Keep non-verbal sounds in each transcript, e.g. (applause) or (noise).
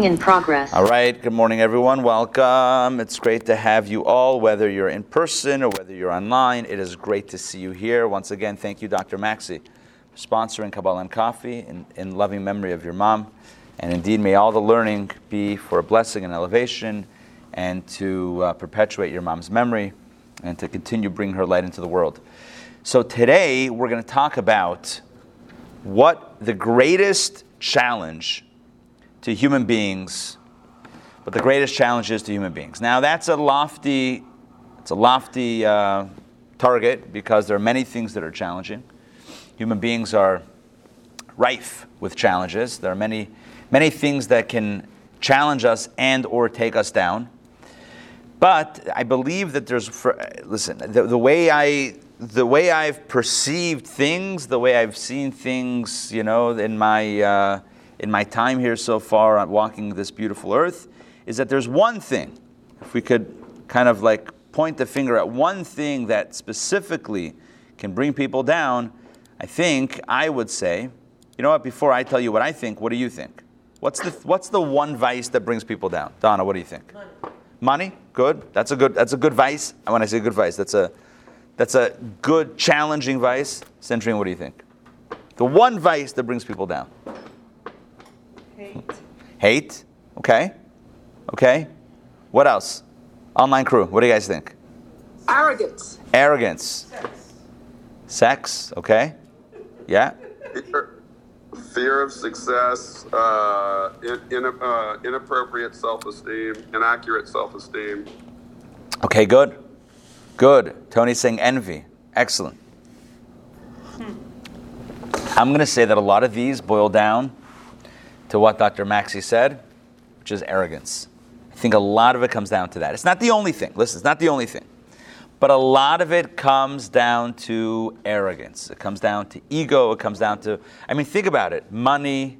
In progress. All right, good morning, everyone. Welcome. It's great to have you all, whether you're in person or whether you're online. It is great to see you here. Once again, thank you, Dr. Maxi, for sponsoring Kabbalah and Coffee in, in loving memory of your mom. And indeed, may all the learning be for a blessing and elevation and to uh, perpetuate your mom's memory and to continue bring her light into the world. So today, we're going to talk about what the greatest challenge to human beings, but the greatest challenge is to human beings. Now that's a lofty, it's a lofty uh, target because there are many things that are challenging. Human beings are rife with challenges. There are many, many things that can challenge us and or take us down. But I believe that there's, for, listen, the, the way I the way I've perceived things, the way I've seen things, you know, in my uh, in my time here so far on walking this beautiful earth is that there's one thing, if we could kind of like point the finger at one thing that specifically can bring people down, I think I would say, you know what, before I tell you what I think, what do you think? What's the, what's the one vice that brings people down? Donna, what do you think? Money. Money? Good. That's a good, that's a good vice. And when I say good vice, that's a, that's a good, challenging vice. Centurion, what do you think? The one vice that brings people down. Hate. Hate. Okay. Okay. What else? Online crew. What do you guys think? Arrogance. Arrogance. Sex. Sex. Okay. Yeah. Fear, fear of success, uh, in, in, uh, inappropriate self-esteem, inaccurate self-esteem. Okay. Good. Good. Tony's saying envy. Excellent. I'm going to say that a lot of these boil down to what Dr. Maxey said, which is arrogance. I think a lot of it comes down to that. It's not the only thing. Listen, it's not the only thing. But a lot of it comes down to arrogance. It comes down to ego. It comes down to, I mean, think about it money,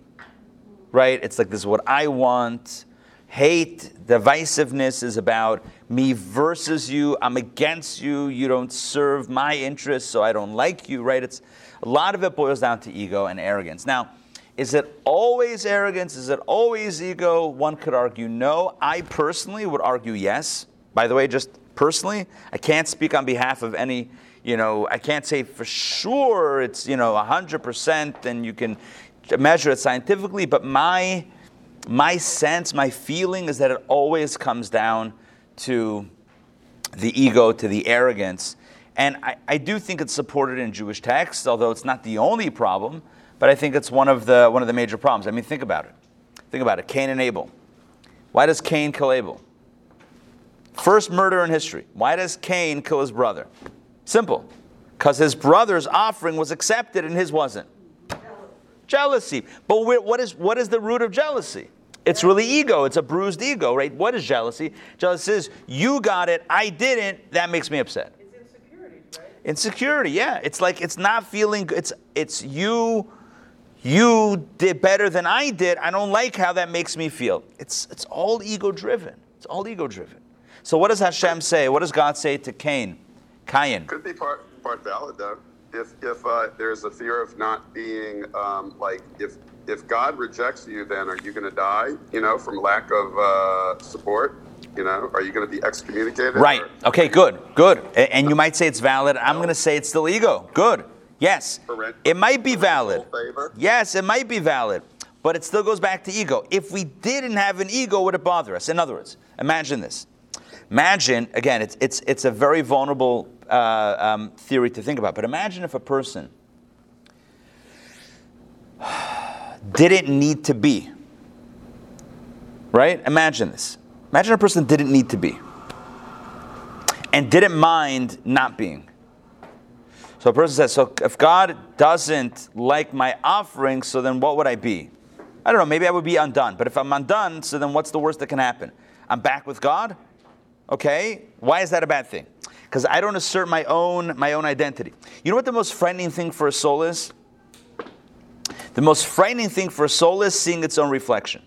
right? It's like this is what I want. Hate, divisiveness is about me versus you. I'm against you. You don't serve my interests, so I don't like you, right? It's a lot of it boils down to ego and arrogance. Now, is it always arrogance? Is it always ego? One could argue no. I personally would argue yes. By the way, just personally, I can't speak on behalf of any, you know, I can't say for sure it's, you know, 100% and you can measure it scientifically, but my my sense, my feeling is that it always comes down to the ego, to the arrogance. And I, I do think it's supported in Jewish texts, although it's not the only problem. But I think it's one of the one of the major problems. I mean, think about it. Think about it. Cain and Abel. Why does Cain kill Abel? First murder in history. Why does Cain kill his brother? Simple. Because his brother's offering was accepted and his wasn't. Jealousy. But what is what is the root of jealousy? It's really ego. It's a bruised ego, right? What is jealousy? Jealousy is you got it, I didn't. That makes me upset. It's insecurity, right? Insecurity, yeah. It's like it's not feeling. It's it's you you did better than I did. I don't like how that makes me feel. It's, it's all ego driven. It's all ego driven. So, what does Hashem say? What does God say to Cain? Cain. Could be part part valid though. If if uh, there's a fear of not being um, like if if God rejects you, then are you going to die? You know, from lack of uh, support. You know, are you going to be excommunicated? Right. or- Okay, good, good. A- And you might say it's valid. I'm going to say it's still ego. Good. Yes. It might be valid. Yes, it might be valid. But it still goes back to ego. If we didn't have an ego, would it bother us? In other words, imagine this. Imagine, again, it's, it's, it's a very vulnerable uh, um, theory to think about, but imagine if a person (sighs) didn't need to be. Right? Imagine this. Imagine a person didn't need to be and didn't mind not being. So a person says, So if God doesn't like my offering, so then what would I be? I don't know, maybe I would be undone. But if I'm undone, so then what's the worst that can happen? I'm back with God? Okay? Why is that a bad thing? Because I don't assert my own my own identity. You know what the most frightening thing for a soul is? The most frightening thing for a soul is seeing its own reflection.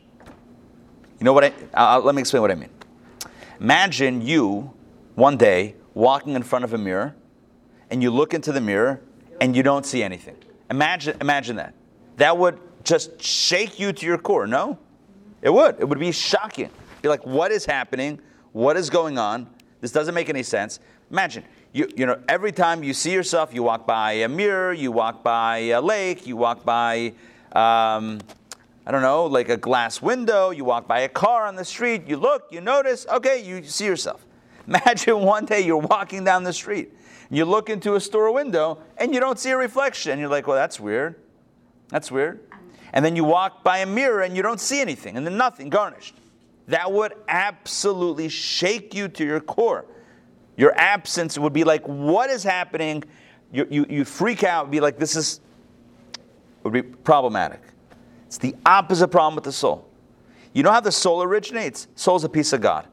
You know what I, uh, let me explain what I mean. Imagine you one day walking in front of a mirror and you look into the mirror and you don't see anything. Imagine, imagine that. That would just shake you to your core, no? It would. It would be shocking. Be like, what is happening? What is going on? This doesn't make any sense. Imagine, you, you know, every time you see yourself, you walk by a mirror, you walk by a lake, you walk by, um, I don't know, like a glass window, you walk by a car on the street, you look, you notice, okay, you see yourself. (laughs) Imagine one day you're walking down the street, you look into a store window, and you don't see a reflection. You're like, well, that's weird. That's weird. And then you walk by a mirror and you don't see anything, and then nothing, gornisht. That would absolutely shake you to your core. Your absence would be like, what is happening? You, you, you freak out, be like, this is, would be problematic. It's the opposite problem with the soul. You know how the soul originates? Soul's a piece of God.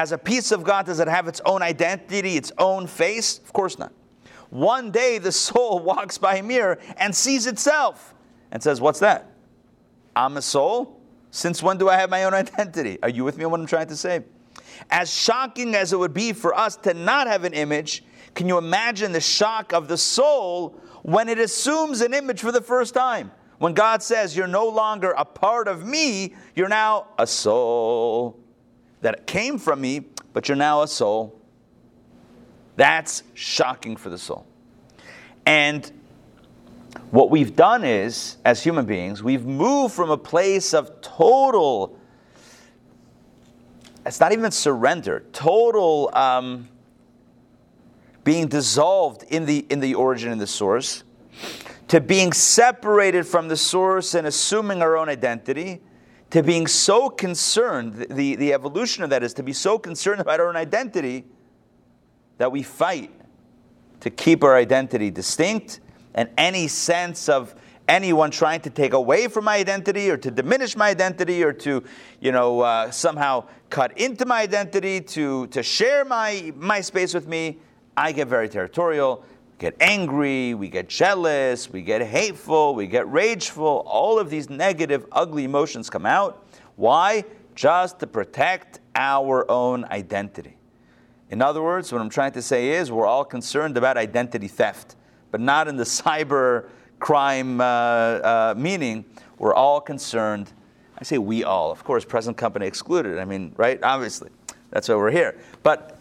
As a piece of God, does it have its own identity, its own face? Of course not. One day the soul (laughs) walks by a mirror and sees itself and says, What's that? I'm a soul? Since when do I have my own (laughs) identity? Are you with me on what I'm trying to say? As shocking as it would be for us to not have an image, can you imagine the shock of the soul when it assumes an image for the first time? When God says, You're no longer a part of me, you're now a soul that came from me, but you're now a soul. That's shocking for the soul. And what we've done is, as human beings, we've moved from a place of total, it's not even surrender, total um, being dissolved in the, in the origin and the source, to being separated from the source and assuming our own identity, to being so concerned, the, the evolution of that is to be so concerned about our own identity that we fight to keep our identity distinct and any sense of anyone trying to take away from my identity or to diminish my identity or to you know uh, somehow cut into my identity to, to share my, my space with me i get very territorial get angry we get jealous we get hateful we get rageful all of these negative ugly emotions come out why just to protect our own identity in other words what i'm trying to say is we're all concerned about identity theft but not in the (laughs) cyber crime uh, uh, meaning. We're all concerned. I say we all, of course, present company excluded. I mean, right? Obviously, that's why we're here. But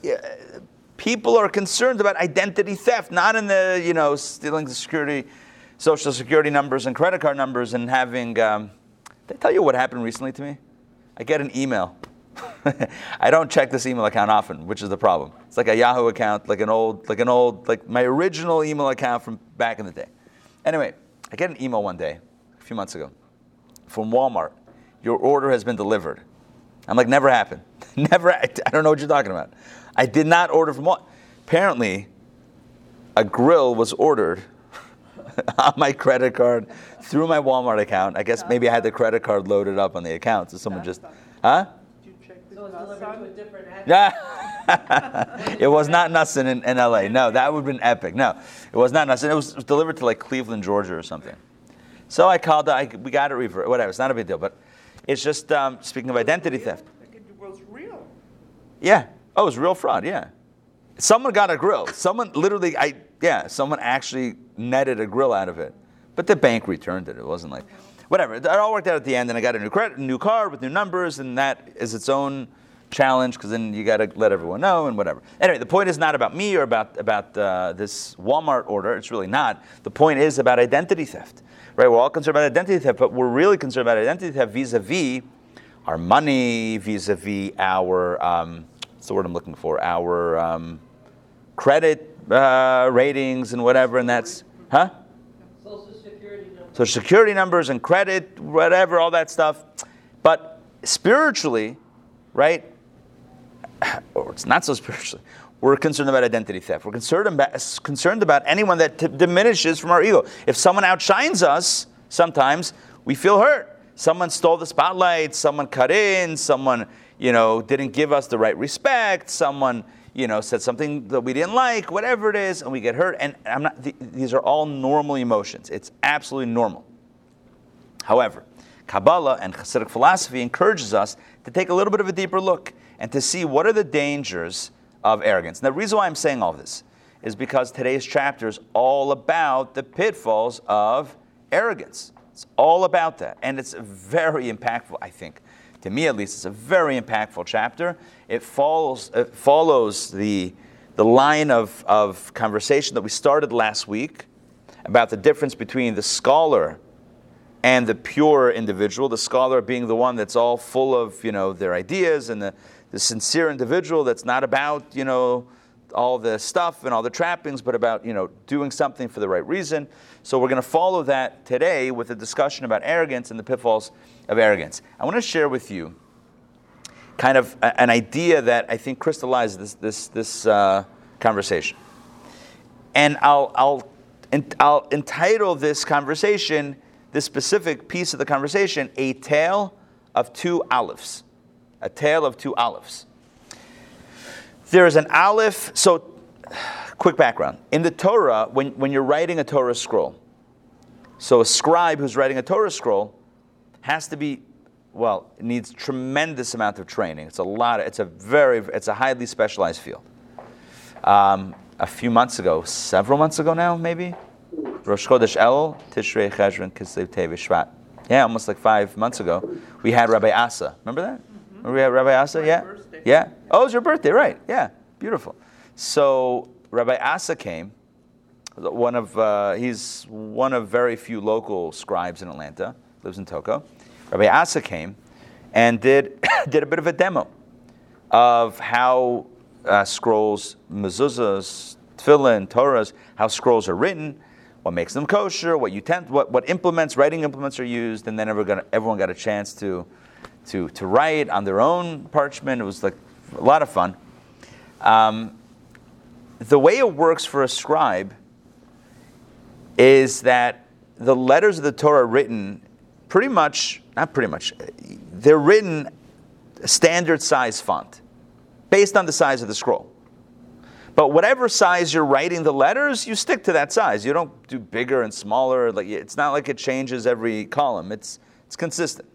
people are concerned about identity theft, not in the you know stealing the security, social security numbers and credit card numbers and having. Um, did I tell you what happened recently to me? I get an email. (laughs) I don't check this email account often, which is the problem. It's like a Yahoo account, like an old, like an old, like my original email account from back in the day. Anyway, I get an email one day, a few months ago, from Walmart. Your order has been delivered. I'm like, never happened. (laughs) never. I don't know what you're talking about. I did not order from Walmart. Apparently, a grill was ordered (laughs) on my credit card through my Walmart account. I guess maybe I had the credit card loaded up on the account, so someone just, huh? Did you check the So it's (laughs) delivered to a different address. Yeah. it was not Nussin in, in LA. No, that would have been epic. No, it was not Nussin. It was, it was delivered to like Cleveland, Georgia or something. So I called, I, we got it reversed, whatever. It's not a big deal. But it's just, um, speaking of identity theft. Like it was real. Yeah. Oh, it was real fraud. Yeah. Someone got a grill. Someone literally, I yeah, someone actually netted a grill out of it. But the bank returned it. It wasn't like, whatever. It all worked out at the end, and I got a new credit, new card with new numbers, and that is its own challenge because then you got to let everyone know and whatever. Anyway, the point is not about me or about about uh, this Walmart order. It's really not. The point is about identity theft, right? We're all concerned about identity theft, but we're really concerned about identity theft vis-a-vis our money, vis-a-vis our um, the word I'm looking for? Our um, credit uh, ratings and whatever, and that's huh? Social security number. Social security numbers and credit, whatever, all that stuff. But spiritually, right? (sighs) Or it's not so spiritually. We're concerned about identity theft. We're concerned about, concerned about anyone that t- diminishes from our ego. If someone outshines us, sometimes we feel hurt. Someone stole the spotlight. Someone cut in. Someone, you know, didn't give us the right respect. Someone, you know, said something that we didn't like. Whatever it is, and we get hurt. And I'm not. Th- these are all normal emotions. It's absolutely normal. However, Kabbalah and Hasidic philosophy encourages us to take a little bit of a deeper look and to see what are the dangers of arrogance. And the reason why I'm saying all this is because today's chapter is all about the pitfalls of arrogance. It's all about that. And it's very impactful, I think. To me at least, it's a very impactful chapter. It follows, it follows the, the line of, of conversation that we started last week about the difference between the scholar and the pure individual, the scholar being the one that's all full of you know their ideas, and the, the sincere individual that's not about you know all the stuff and all the trappings, but about you know doing something for the right reason. So we're going to follow that today with a discussion about arrogance and the pitfalls of arrogance. I want to share with you kind of a- an idea that I think crystallizes this this this uh, conversation, and I'll I'll en- I'll entitle this conversation this specific piece of the conversation a tale of two alephs, a tale of two alephs. There is an aleph. So, quick background. In the Torah, when, when you're writing a Torah scroll, so a scribe who's writing a Torah scroll has to be, well, it needs tremendous amount of training. It's a lot, Of, it's a very, it's a highly specialized field. Um, a few months ago, several months ago now, maybe, Rosh Chodesh El, Tishrei Cheshvan, Kislev Tev Shvat. Yeah, almost like five months ago, we had Rabbi Asa. Remember that? Remember we had Rabbi Asa? My yeah. birthday. Yeah. Oh, it was your birthday, right? Yeah. Beautiful. So Rabbi Asa came. One of uh, he's one of very few local scribes in Atlanta. Lives in Toco. Rabbi Asa came and did (coughs) did a bit of a demo of how uh, scrolls, mezuzahs, tefillin, Torahs, how scrolls are written, what makes them kosher, what utent, what, what implements, writing implements are used, and then everyone got, everyone got a chance to, to, to write on their own parchment. It was like a lot of fun. Um, the way it works for a scribe is that the letters of the Torah written pretty much, not pretty much, they're written standard size font based on the size of the scroll. But whatever size you're writing the letters, you stick to that size. You don't do bigger and smaller. Like it's not like it changes every column. It's it's consistent.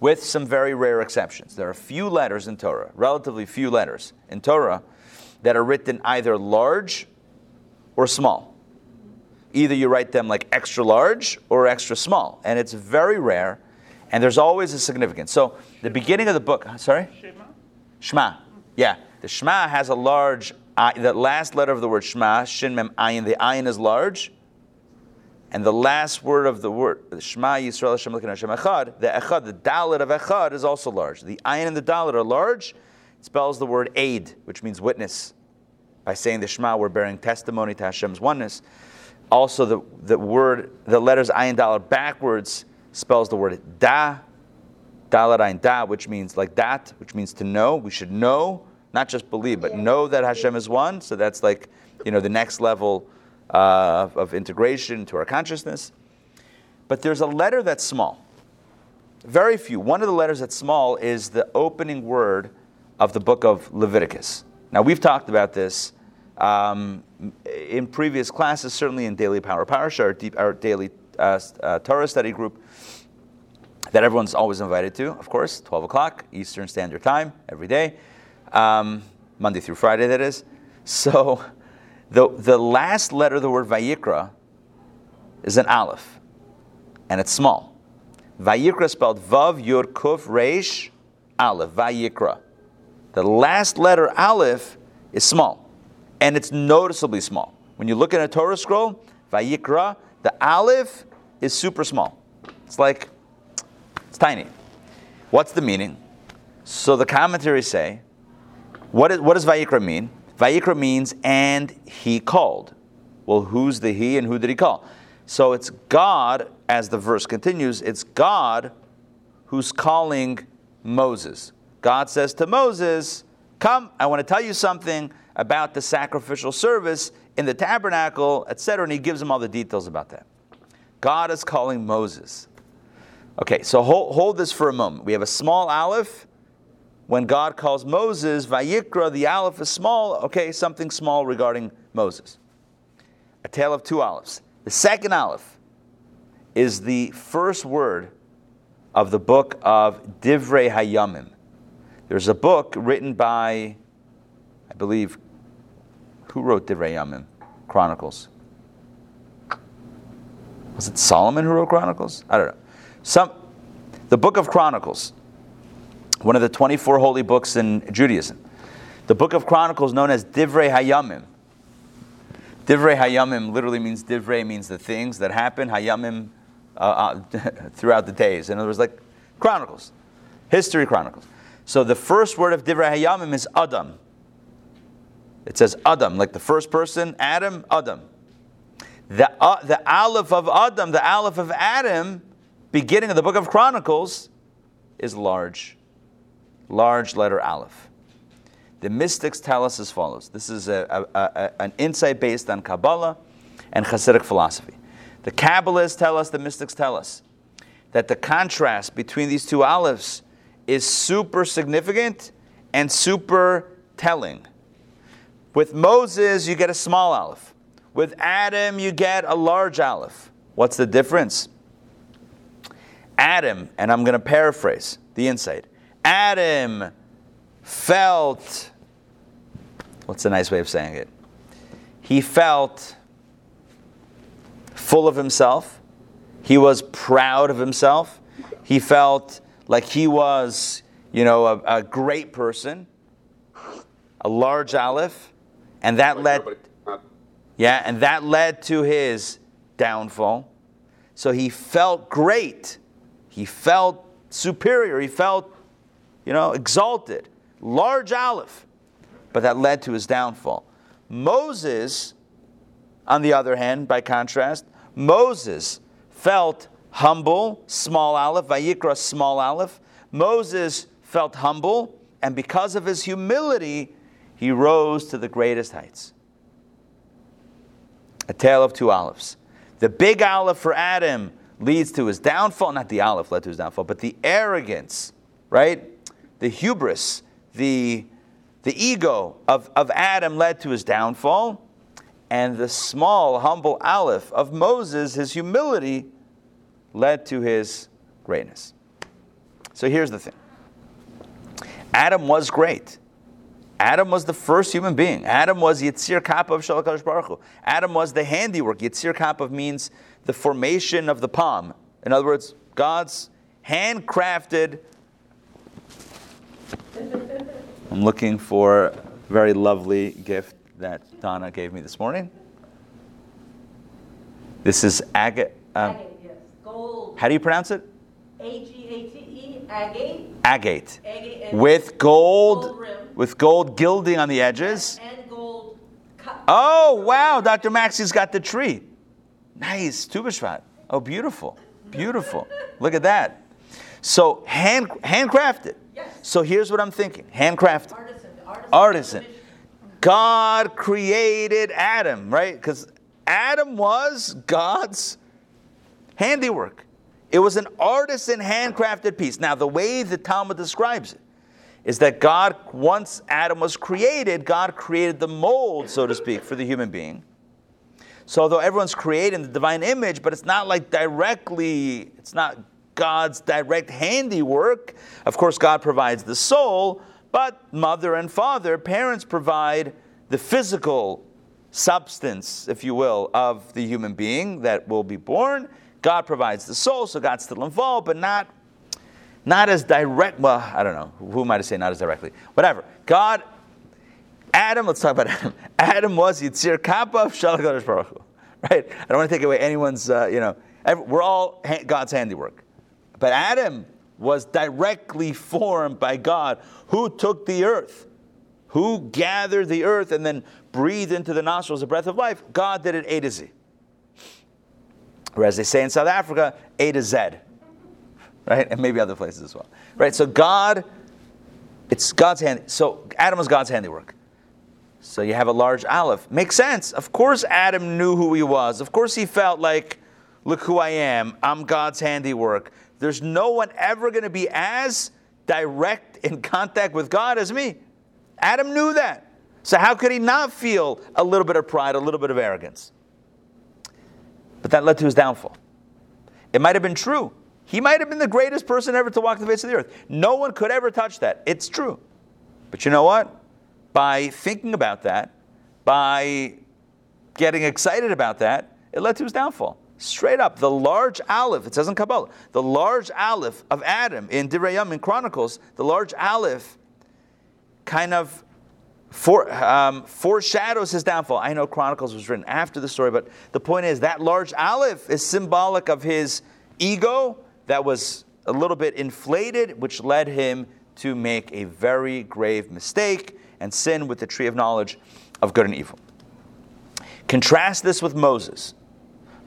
With some very rare exceptions. There are few letters in Torah, relatively few letters in Torah, that are written either large or small. Either you write them like extra large or extra small, and it's very rare, and there's always a significance. So the beginning of the book, sorry? Shema? Shema. Yeah. The Shema has a large, the last letter of the word Shema, Shin Mem Ayin, the Ayin is large. And the last word of the word, Shema Yisrael Hashem Elokeinu Hashem Echad, the Echad, the Dalet of Echad is also large. The Ayin and the Dalet are large. It spells the word aid, which means witness. By saying the Shema, we're bearing testimony to Hashem's oneness. Also, the, the word, the letters Ayin Dalet backwards spells the word Da, Dalet Ayin Da, which means like that, which means to know. We should know, not just believe, but know that Hashem is one. So that's like, you know, the next level uh, of integration to our consciousness. But there's a letter that's small. Very few. One of the letters that's small is the opening word of the book of Leviticus. Now, we've talked about this um, in previous classes, certainly in Daily Power Parasha, our, deep, our daily uh, uh, Torah study group that everyone's always invited to, of course, 12 o'clock Eastern Standard Time every day, um, Monday through Friday, that is. So the, the last letter of the word Vayikra is an Aleph, and it's small. Vayikra spelled Vav Yud Kuf Reish Aleph, Vayikra. The last letter Aleph is small, and it's noticeably small. When you look at a Torah scroll, Vayikra, the Aleph is super small. It's like it's tiny. What's the meaning? So the commentaries say, what, is, what does Vayikra mean? Vayikra means, and he called. Well, who's the he and who did he call? So it's God, as the verse continues, it's God who's calling Moses. God says to Moses, Come, I want to tell you something about the sacrificial service in the tabernacle, etc. And he gives him all the details about that. God is calling Moses. Okay, so hold, hold this for a moment. We have a small aleph. When God calls Moses, Vayikra, the aleph is small. Okay, something small regarding Moses. A tale of two alephs. The second aleph is the first word of the book of Divrei Hayamim. There's a book written by, I believe, who wrote Divrei Hayamim? Chronicles. Was it Solomon who wrote Chronicles? I don't know. Some, The book of Chronicles, one of the 24 holy books in Judaism. The book of Chronicles, known as Divrei Hayamim. Divrei Hayamim literally means Divrei means the things that happen, Hayamim uh, uh, (laughs) throughout the days. In other words, like Chronicles, history chronicles. So the first word of Divrei Hayamim is Adam. It says Adam, like the first person, Adam, Adam. The, uh, the Aleph of Adam, the Aleph of Adam, beginning of the book of Chronicles, is large. Large letter Aleph. The mystics tell us as follows. This is a, a, a, an insight based on Kabbalah and Hasidic philosophy. The Kabbalists tell us, the mystics tell us, that the contrast between these two alephs is super significant and super telling. With Moses, you get a small aleph. With Adam, you get a large aleph. What's the difference? Adam, and I'm going to paraphrase the insight. Adam felt, what's a nice way of saying it? He felt full of himself. He was proud of himself. He felt like he was, you know, a, a great person, a large aleph, and that led, yeah, and that led to his downfall. So he felt great. He felt superior. He felt, you know, exalted. Large aleph. But that led to his downfall. Moses, on the other hand, by contrast, Moses felt humble, small aleph, Vayikra, small aleph. Moses felt humble, and because of his humility, he rose to the greatest heights. A tale of two alephs. The big aleph for Adam leads to his downfall, not the aleph led to his downfall, but the arrogance, right? The hubris, the, the ego of, of Adam led to his downfall. And the small, humble aleph of Moses, his humility, led to his greatness. So here's the thing Adam was great. Adam was the first human being. Adam was Yitzir Kappa of Shalakash Baruch Hu. Adam was the handiwork. Yitzir Kappa means the formation of the palm. In other words, God's handcrafted. I'm looking for a very lovely gift that Donna gave me this morning. This is agate. Um, Agate, yes. Gold. how do you pronounce it? A-G-A-T-E, agate. Agate. Agate With gold, Gold with gold gilding on the edges. And gold. Oh, wow, Dr. Maxi's got the tree. Nice, Tu B'Shvat. Oh, beautiful, beautiful. (laughs) Look at that. So, hand, handcrafted. Yes. So, here's what I'm thinking handcrafted. Artisan. Artisan. Artisan. God created Adam, right? Because Adam was God's handiwork. It was an artisan handcrafted piece. Now, the way the Talmud describes it is that God, once Adam was created, God created the mold, so to speak, for the human being. So, although everyone's created in the divine image, but it's not like directly, it's not God's direct handiwork. Of course, God provides the soul, but mother and father, parents provide the physical substance, if you will, of the human being that will be born. God provides the soul, so God's still involved, but not not as direct. Well, I don't know. Who am I to say not as directly? Whatever. God, Adam. Let's talk about (laughs) Adam. Adam was Yitzir Kappa of Shalakadosh Baruch Hu. Right. I don't want to take away anyone's. Uh, you know, every, we're all ha- God's handiwork, but Adam was directly formed by God, who took the earth, who gathered the earth and then breathed into the nostrils the breath of life. God did it A to Z. Or as they say in South Africa, A to Z right? And maybe other places as well, right? So God, it's God's hand. So Adam was God's handiwork. So you have a large aleph. Makes sense. Of course, Adam knew who he was. Of course, he felt like, look who I am. I'm God's handiwork. There's no one ever going to be as direct in contact with God as me. Adam knew that. So how could he not feel a little bit of pride, a little bit of arrogance? But that led to his downfall. It might have been true. He might have been the greatest person ever to walk the face of the earth. No one could ever touch that. It's true. But you know what? By thinking about that, by getting excited about that, it led to his downfall. straight up, the large aleph, it says in Kabbalah, the large aleph of Adam in Divrei Hayamim Chronicles, the large aleph kind of for, um, foreshadows his downfall. I know Chronicles was written after the story, but the point is that large aleph is symbolic of his ego that was a little bit inflated, which led him to make a very grave mistake and sin with the tree of knowledge of good and evil. Contrast this with Moses.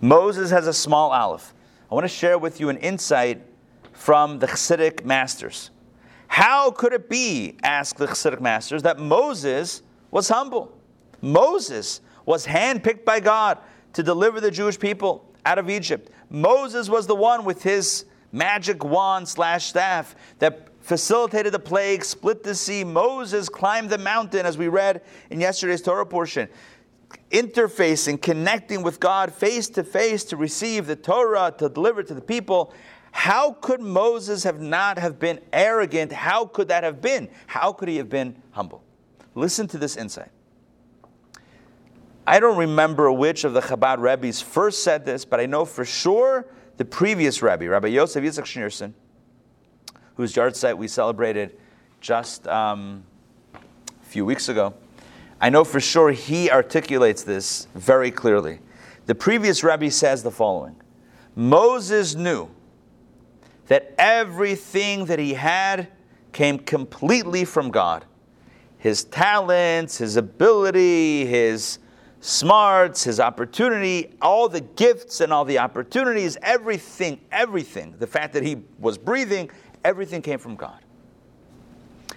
Moses has a small aleph. I want to share with you an insight from the Chassidic masters. How could it be, asked the Chassidic masters, that Moses was humble? Moses was handpicked by God to deliver the Jewish people out of Egypt. Moses was the one with his magic wand slash staff that facilitated the plague, split the sea. Moses climbed the mountain, as we read in yesterday's Torah portion, interfacing, connecting with God face to face to receive the Torah, to deliver it to the people. How could Moses have not have been arrogant? How could that have been? How could he have been humble? Listen to this insight. I don't remember which of the Chabad rabbis first said this, but I know for sure the previous rabbi, Rabbi Yosef Yitzchak Schneerson, whose yahrzeit we celebrated just um, a few weeks ago. I know for sure he articulates this very clearly. The previous rabbi says the following Moses knew that everything that he had came completely from God. His talents, his ability, his smarts, his opportunity, all the gifts and all the opportunities, everything, everything, the fact that he was breathing, everything came from God.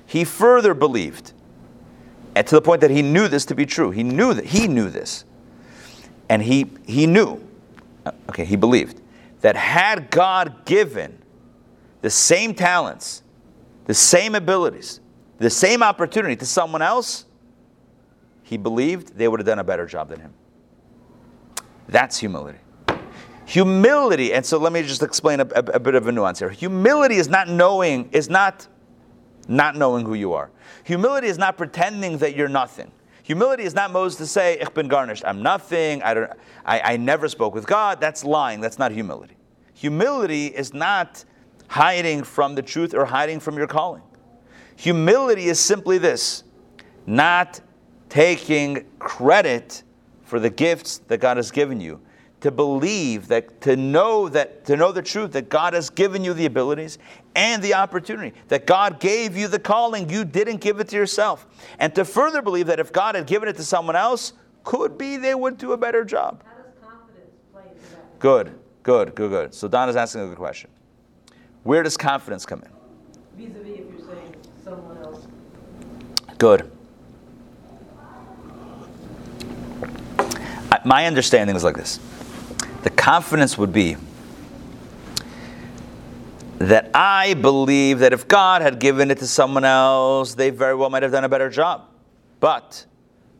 He further believed, and to the point that he knew this to be true. He knew that he knew this. And he he knew, uh, okay, he believed that had God given the same talents, the same abilities, the same opportunity to someone else, he believed they would have done a better job than him. That's humility. Humility, and so let me just explain a, a, a, bit of a nuance here. Humility is not knowing, is not not knowing who you are. Humility is not pretending that you're nothing. Humility is not Moses to say, Ich bin gornisht, I'm nothing, I, don't, I, I never spoke with God. That's lying, that's not humility. Humility is not hiding from the truth or hiding from your calling. Humility is simply this not taking credit for the gifts that God has given you. To believe that, to know that, to know the truth that God has given you the abilities and the opportunity, that God gave you the calling, you didn't give it to yourself. And to further believe that if God had given it to someone else, could be they would do a better job. How does confidence play into that? Good, good, good, good. So Donna's asking a good question. Where does confidence come in? Vis-a-vis if you're saying someone else. Good. I- My understanding is like this the confidence would be that I believe that if God had given it to someone else, they very well might have done a better job. But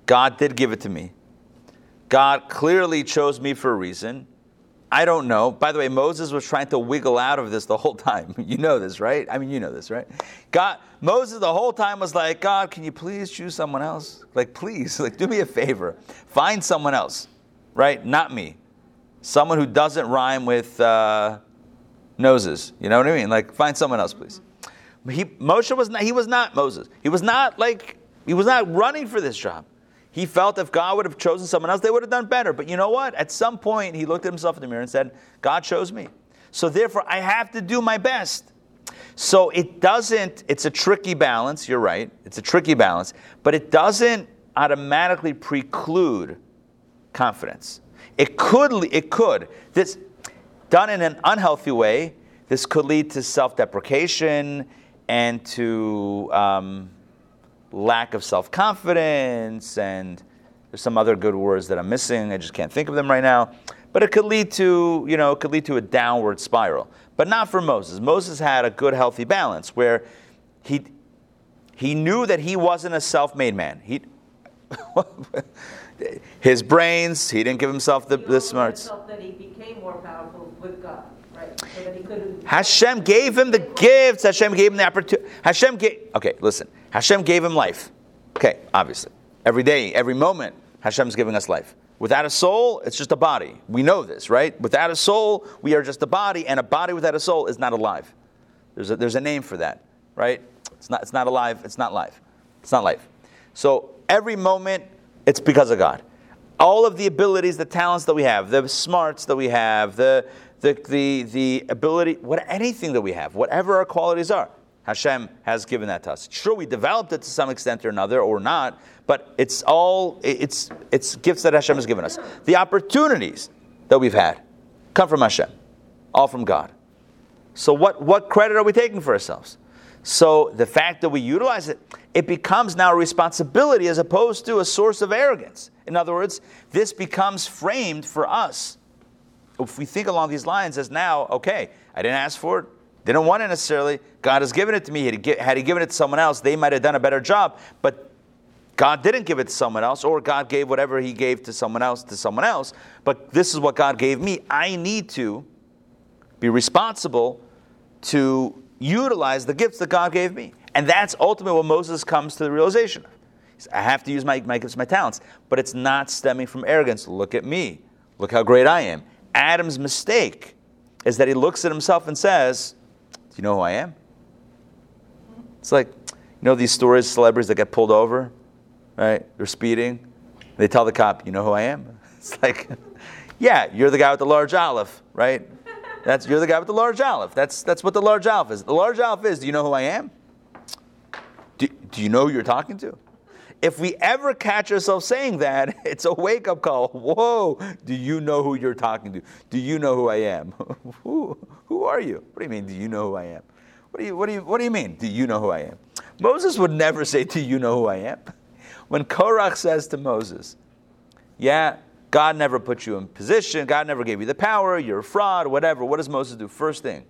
God did give it to me. God clearly chose me for a reason. I don't know. By the way, Moses was trying to wiggle out of this the whole (laughs) time. You know this, right? I mean, you know this, right? God, Moses the whole time was like, God, can you please choose someone else? Like, please, (laughs) like, do me a favor. Find someone else, right? Not me. Someone who doesn't rhyme with uh, noses. You know what I mean? Like, find someone else, please. He, Moshe was not, he was not Moses. He was not like, he was not running for this job. He felt if God would have chosen someone else, they would have done better. But you know what? At some point, he looked at himself in the mirror and said, God chose me. So therefore, I have to do my best. So it doesn't, it's a tricky balance, you're right. It's a tricky balance, but it doesn't automatically preclude confidence. It could, it could. This, done in an unhealthy way, this could lead to self deprecation and to um, lack of self confidence, and there's some other good words that I'm missing. I just can't think of them right now. But it could lead to, you know, it could lead to a downward spiral. But not for Moses. Moses had a good, healthy balance where he he knew that he wasn't a self-made man. He (laughs) his brains, he didn't give himself the, He the smarts. that he became more powerful with God, right? So that he could. Hashem gave him the gifts. Hashem gave him the opportunity. Hashem gave. Okay, listen. Hashem gave him life. Okay, obviously, every day, every moment, Hashem's giving us life. Without a soul, it's just a body. We know this, right? Without a soul, we are just a body, and a body without a soul is not alive. There's a, there's a name for that, right? It's not, it's not alive, it's not life. It's not life. So every moment, it's because of God. All of the abilities, the talents that we have, the smarts that we have, the, the, the, the ability, what, anything that we have, whatever our qualities are, Hashem has given that to us. Sure, we developed it to some extent or another, or not, but it's all it's it's gifts that Hashem has given us. The opportunities that we've had come from Hashem, all from God. So what what credit are we taking for ourselves? So the fact that we utilize it, it becomes now a responsibility as opposed to a source of arrogance. In other words, this becomes framed for us. If we think along these lines as now, okay, I didn't ask for it, didn't want it necessarily. God has given it to me. Had he given it to someone else, they might have done a better job. But God didn't give it to someone else, or God gave whatever He gave to someone else to someone else. But this is what God gave me. I need to be responsible to utilize the gifts that God gave me. And that's ultimately what Moses comes to the realization of. I have to use my, my gifts, my talents. But it's not stemming from arrogance. Look at me. Look how great I am. Adam's mistake is that he looks at himself and says, Do you know who I am? It's like, you know, these stories, celebrities that get pulled over, right? They're speeding. They tell the cop, You know who I am? (laughs) It's like, Yeah, you're the guy with the large aleph, right? That's you're the guy with the large aleph. That's that's what the large aleph is. The large aleph is. Do you know who I am? Do, do you know who you're talking to? If we ever catch ourselves saying that, (laughs) it's a wake up call. Whoa! Do you know who you're talking to? Do you know who I am? (laughs) who, who are you? What do you mean? Do you know who I am? What do you what do you what do you mean? Do you know who I am? Moses would never say, "Do you know who I am?" (laughs) When Korach says to Moses, "Yeah, God never put you in position. God never gave you the power. You're a fraud, whatever. What does Moses do? First thing,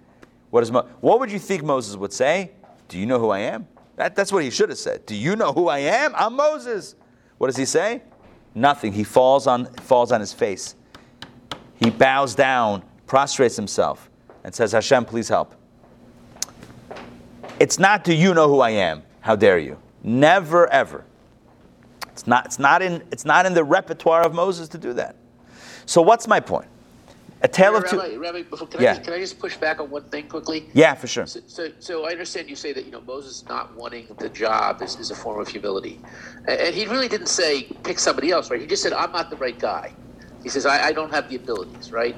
what, does Mo- what would you think Moses would say? Do you know who I am? That, that's what he should have said. Do you know who I am? I'm Moses. What does he say? Nothing. He falls on, falls on his face. He bows down, prostrates himself, and says, Hashem, please help. It's not, do you know who I am? How dare you? Never, ever. It's not, it's, not in, it's not in the repertoire of Moses to do that. So, what's my point? A tale of two. Rabbi, Rabbi, before, can, Yeah. I just, can I just push back on one thing quickly? Yeah, for sure. So, so, so I understand you say that you know Moses not wanting the job is, is a form of humility, and, and he really didn't say pick somebody else, right? He just said I'm not the right guy. He says I, I don't have the abilities, right?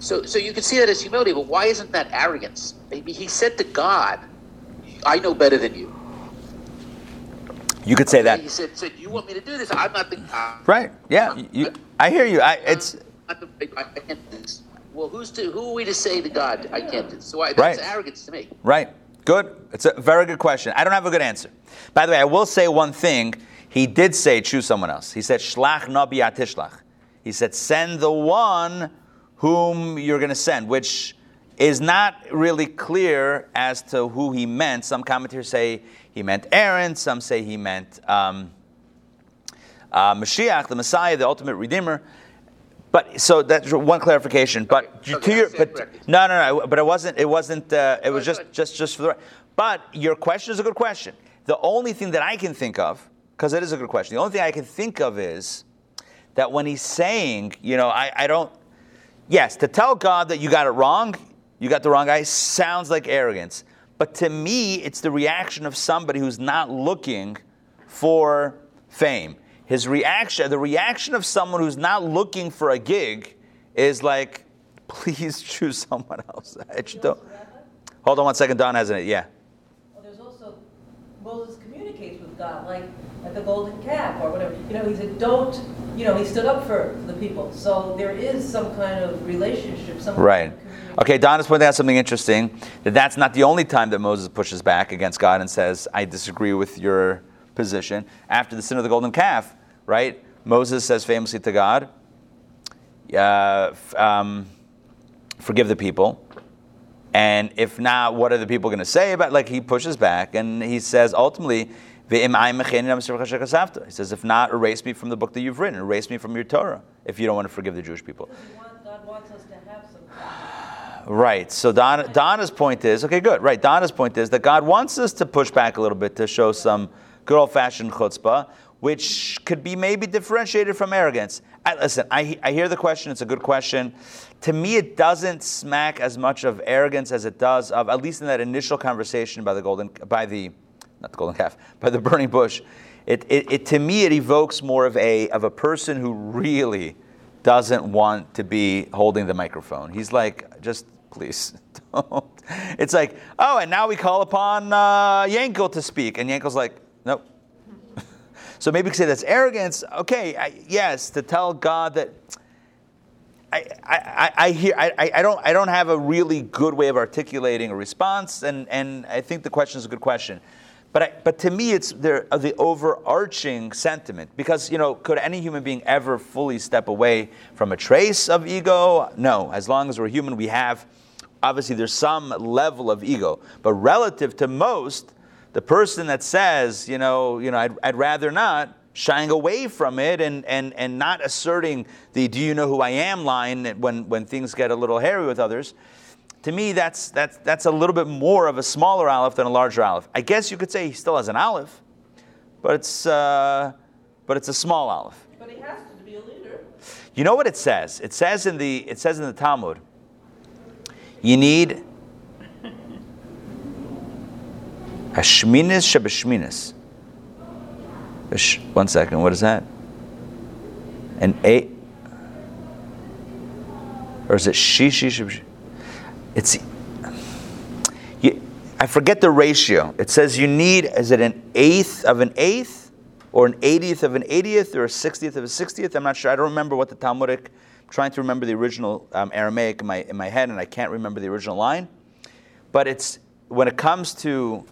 So, so you can see that as humility, but why isn't that arrogance? Maybe he said to God, "I know better than you." You could say that. He said, "said You want me to do this? I'm not the guy. Right. Yeah. You, I hear you. I, it's Not the, I, I can't do this." Well, who's to who are we to say to God, "I can't do this"? So I, Right. that's arrogance to me. right. Good. It's a very good question. I don't have a good answer. By the way, I will say one thing. He did say choose someone else. He said shlach nabi atishlach. He said send the one whom you're going to send, which is not really clear as to who he meant. Some commentators say he meant Aaron. Some say he meant um, uh, Mashiach, the Messiah, the ultimate Redeemer. But so that's one clarification. But Okay, to okay, your, but no, no, no. But it wasn't. It wasn't. Uh, it was just, just, just for the. But your question is a good question. The only thing that I can think of, because it is a good question. The only thing I can think of is that when he's saying, you know, I, I don't. Yes, to tell God that you got it wrong, you got the wrong guy, sounds like arrogance. But to me, it's the reaction of somebody who's not looking for fame. His reaction, the reaction of someone who's not looking for a gig, is like, (laughs) please choose someone else. I just don't. Hold on one second. Don hasn't it. Yeah. Well, there's also, Moses communicates with God, like at the golden calf or whatever. You know, he said, don't, you know, he stood up for the people. So there is some kind of relationship, some Right. of. Okay, Don is pointing out something interesting that that's not the only time that Moses pushes back against God and says, I disagree with your position. After the sin of the golden calf, right? Moses says famously to God, uh, f- um, forgive the people. And if not, what are the people going to say about Like he pushes back and he says ultimately, "Ve'im ai mechenin am sefer chasher kasavta." he says, if not, erase me from the book that you've written, erase me from your Torah, if you don't want to forgive the Jewish people. Because we want- God wants us to have some. (sighs) Right. So Don, Donna's point is okay. Good. Right. Donna's point is that God wants us to push back a little bit to show some good old-fashioned chutzpah. Which could be maybe differentiated from arrogance. I, listen, I, I hear the question. It's a good question. To me, it doesn't smack as much of arrogance as it does of, at least in that initial conversation by the golden, by the, not the golden calf, (laughs) by the burning bush. It, it, it to me, it evokes more of a of a person who really doesn't want to be holding the microphone. He's like, just please (laughs) don't. It's like, oh, and now we call upon uh, Yankel to speak, and Yankel's like, nope. So maybe you could say that's arrogance. Okay, I, yes, to tell God that. I, I, I hear I, I don't I don't have a really good way of articulating a response and, and I think the question is a good question. But, I, but to me, it's the, the overarching sentiment. Because, you know, could any human being ever fully step away from a trace of ego? No. As long as we're human, we have, obviously, there's some level of ego. But relative to most, the person that says, you know, you know I'd, I'd rather not, shying away from it and, and, and not asserting the do you know who I am line when, when things get a little hairy with others to me, that's, that's, that's a little bit more of a smaller aleph than a larger aleph. I guess you could say he still has an aleph, but it's, uh, but it's a small aleph. But he has to be a leader. You know what it says? It says in the, it says in the Talmud, you need Hashminis Shabashminis. One second, what is that? An eight? Or is it Shishi Shabashminis? It's, you, I forget the ratio. It says you need, is it an eighth of an eighth, or an 80th of an 80th, or a 60th of a 60th? I'm not sure. I don't remember what the Talmudic, trying to remember the original um, Aramaic in my, in my head, and I can't remember the original line. But it's, when it comes to,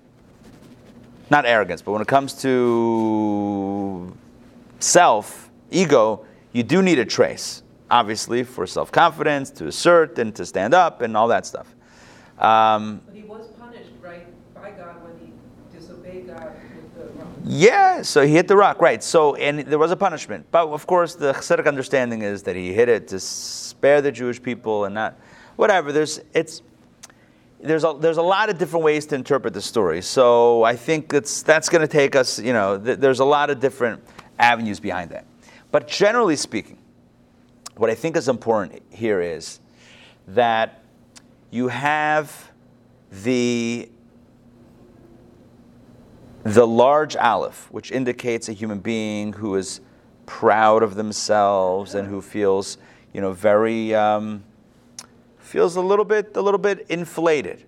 not arrogance, but when it comes to self, ego, you do need a trace obviously for self confidence, to assert and to stand up and all that stuff. Um, but he was punished, right, by God when he disobeyed God with the rock. Yeah, so he hit the rock, right. So, and there was a punishment. But of course, the Hasidic understanding is that he hit it to spare the Jewish people and not, whatever. There's, it's, there's a, there's a lot of different ways to interpret the story. So I think that's, that's going to take us, you know, th- there's a lot of different avenues behind that. But generally speaking, what I think is important here is that you have the the large aleph, which indicates a human being who is proud of themselves and who feels, you know, very um, feels a little bit a little bit inflated.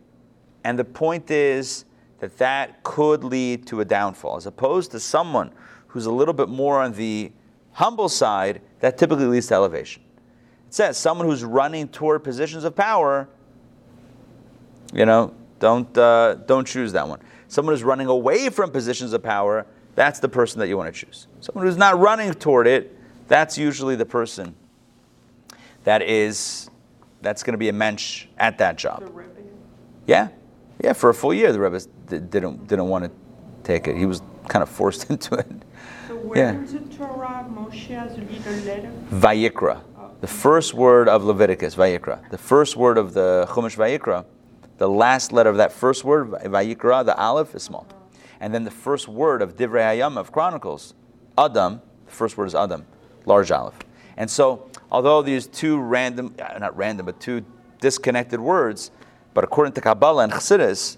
And the point is that that could lead to a downfall, as opposed to someone who's a little bit more on the humble side, that typically leads to elevation. It says someone who's running toward positions of power, you know, don't, uh, don't choose that one. Someone who's running away from positions of power, that's the person that you want to choose. Someone who's not running toward it, that's usually the person that is, that's going to be a mensch at that job. Yeah, yeah, for a full year, the Rebbe didn't, didn't want to take it. He was kind of forced (laughs) into it. So where yeah. does the Torah Moshe as leader letter? Vayikra. Oh. The first word of Leviticus, Vayikra. The first word of the Chumash Vayikra, the last letter of that first word, Vayikra, the Aleph, is small. Oh. And then the first word of Divrei Hayamim of Chronicles, Adam, the first word is Adam, large Aleph. And so, although these two random, uh, not random, but two disconnected words, but according to Kabbalah and Chassidus,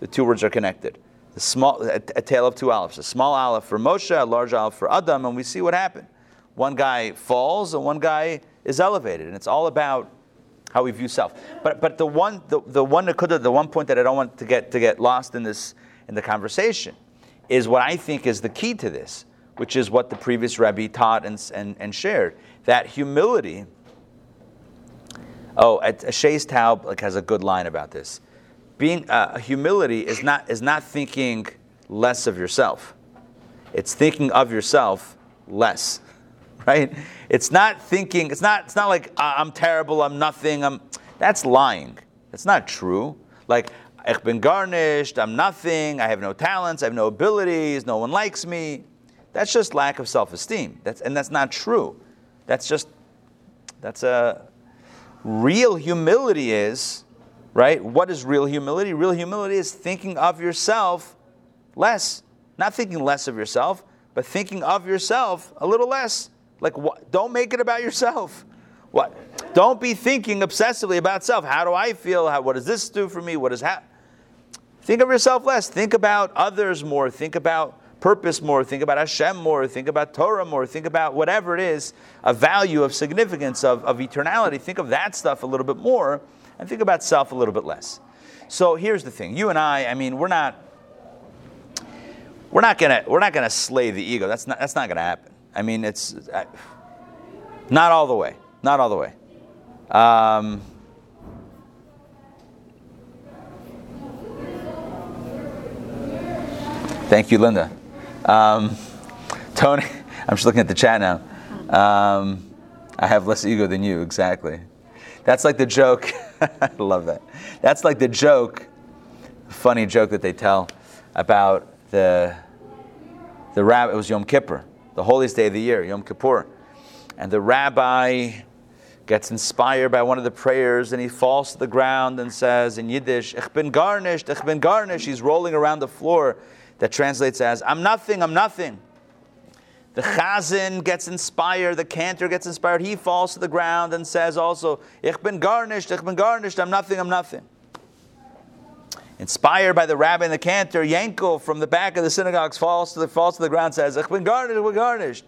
the two words are connected the small, a, a tale of two alephs, a small aleph for Moshe, a large aleph for Adam, and we see what happened. One guy falls and one guy is elevated, and it's all about how we view self. But but the one the, the one the one point that I don't want to get to get lost in this in the conversation is what I think is the key to this, which is what the previous Rebbe taught and, and, and shared. That humility. Oh, Shais Taub like has a good line about this being uh, humility is not is not thinking less of yourself. It's thinking of yourself less, (laughs) right? It's not thinking. It's not. It's not like I'm terrible. I'm nothing. I'm. That's lying. It's not true. Like I've been gornisht. I'm nothing. I have no talents. I have no abilities. No one likes me. That's just lack of self-esteem. That's and that's not true. That's just. That's a. Real humility is right? What is real humility? Real humility is thinking of yourself less. Not thinking less of yourself, but thinking of yourself a little less. Like, what? don't make it about yourself. What? Don't be thinking obsessively about self. How do I feel? How, what does this do for me? What does that? Think of yourself less. Think about others more. Think about purpose more. Think about Hashem more. Think about Torah more. Think about whatever it is, a value of significance of, of eternality. Think of that stuff a little bit more, and think about self a little bit less. So here's the thing: you and I, I mean, we're not, we're not gonna, we're not gonna slay the ego. That's not, that's not gonna happen. I mean, it's uh, not all the way. Not all the way. Um, thank you, Linda. Um, Tony, (laughs) I'm just looking at the chat now. Um, I have less ego than you, exactly. That's like the joke. (laughs) I love that. That's like the joke, funny joke that they tell about the the rabbi. It was Yom Kippur, the holiest day of the year, Yom Kippur, and the rabbi gets inspired by one of the prayers and he falls to the ground and says in Yiddish, Ich bin gornisht, ich bin gornisht. He's rolling around the floor. That translates as, I'm nothing, I'm nothing. The chazan gets inspired, the cantor gets inspired. He falls to the ground and says also, Ich bin gornisht, ich bin gornisht, I'm nothing, I'm nothing. Inspired by the rabbi and the cantor, Yankel from the back of the synagogue falls to the, falls to the ground says, Ich bin gornisht, ich bin gornisht.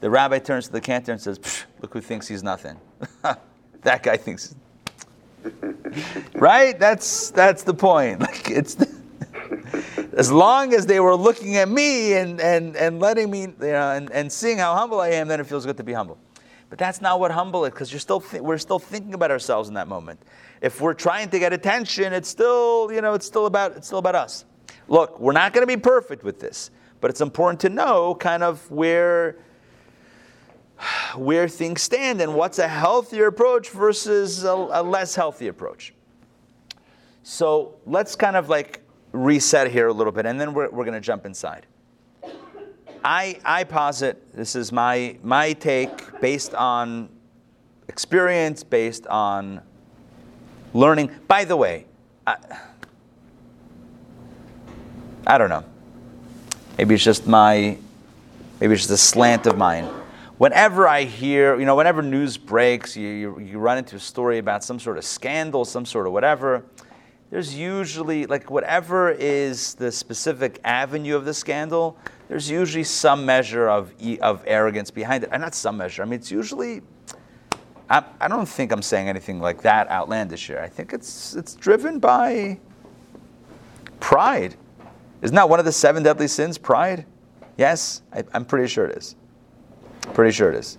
The rabbi turns to the cantor and says, Look who thinks he's nothing. (laughs) that guy thinks. (laughs) right? That's that's the point. (laughs) Like it's as long as they were looking at me and, and, and letting me, you know, and, and seeing how humble I am, then it feels good to be humble. But that's not what humble is, because you're still th- we're still thinking about ourselves in that moment. If we're trying to get attention, it's still, you know, it's still about it's still about us. Look, we're not going to be perfect with this, but it's important to know kind of where where things stand and what's a healthier approach versus a, a less healthy approach. So let's kind of like reset here a little bit, and then we're, we're going to jump inside. I, I posit, this is my, my take based on experience, based on learning. By the way, I, I don't know. Maybe it's just my, maybe it's just a slant of mine. Whenever I hear, you know, whenever news breaks, you, you, you run into a story about some sort of scandal, some sort of whatever, there's usually, like, whatever is the specific avenue of the scandal, there's usually some measure of, of arrogance behind it. And not some measure, I mean, it's usually, I, I don't think I'm saying anything like that outlandish here. I think it's, it's driven by pride. Isn't that one of the seven deadly sins, pride? Yes, I, I'm pretty sure it is. Pretty sure it is.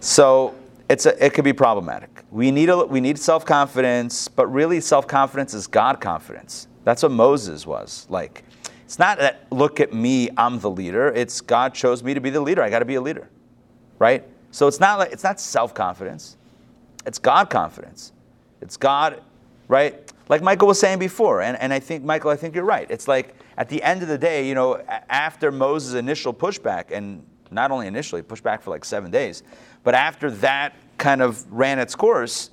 So it's a, it could be problematic. We need, we need self confidence, but really, self confidence is God confidence. That's what Moses was like. It's not that, look at me, I'm the leader. It's God chose me to be the leader. I got to be a leader, right? So it's not like, it's not self confidence. It's God confidence. It's God, right? Like Michael was saying before, and, and I think, Michael, I think you're right. It's like at the end of the day, you know, after Moses' initial pushback, and not only initially, pushback for like seven days, but after that kind of ran its course,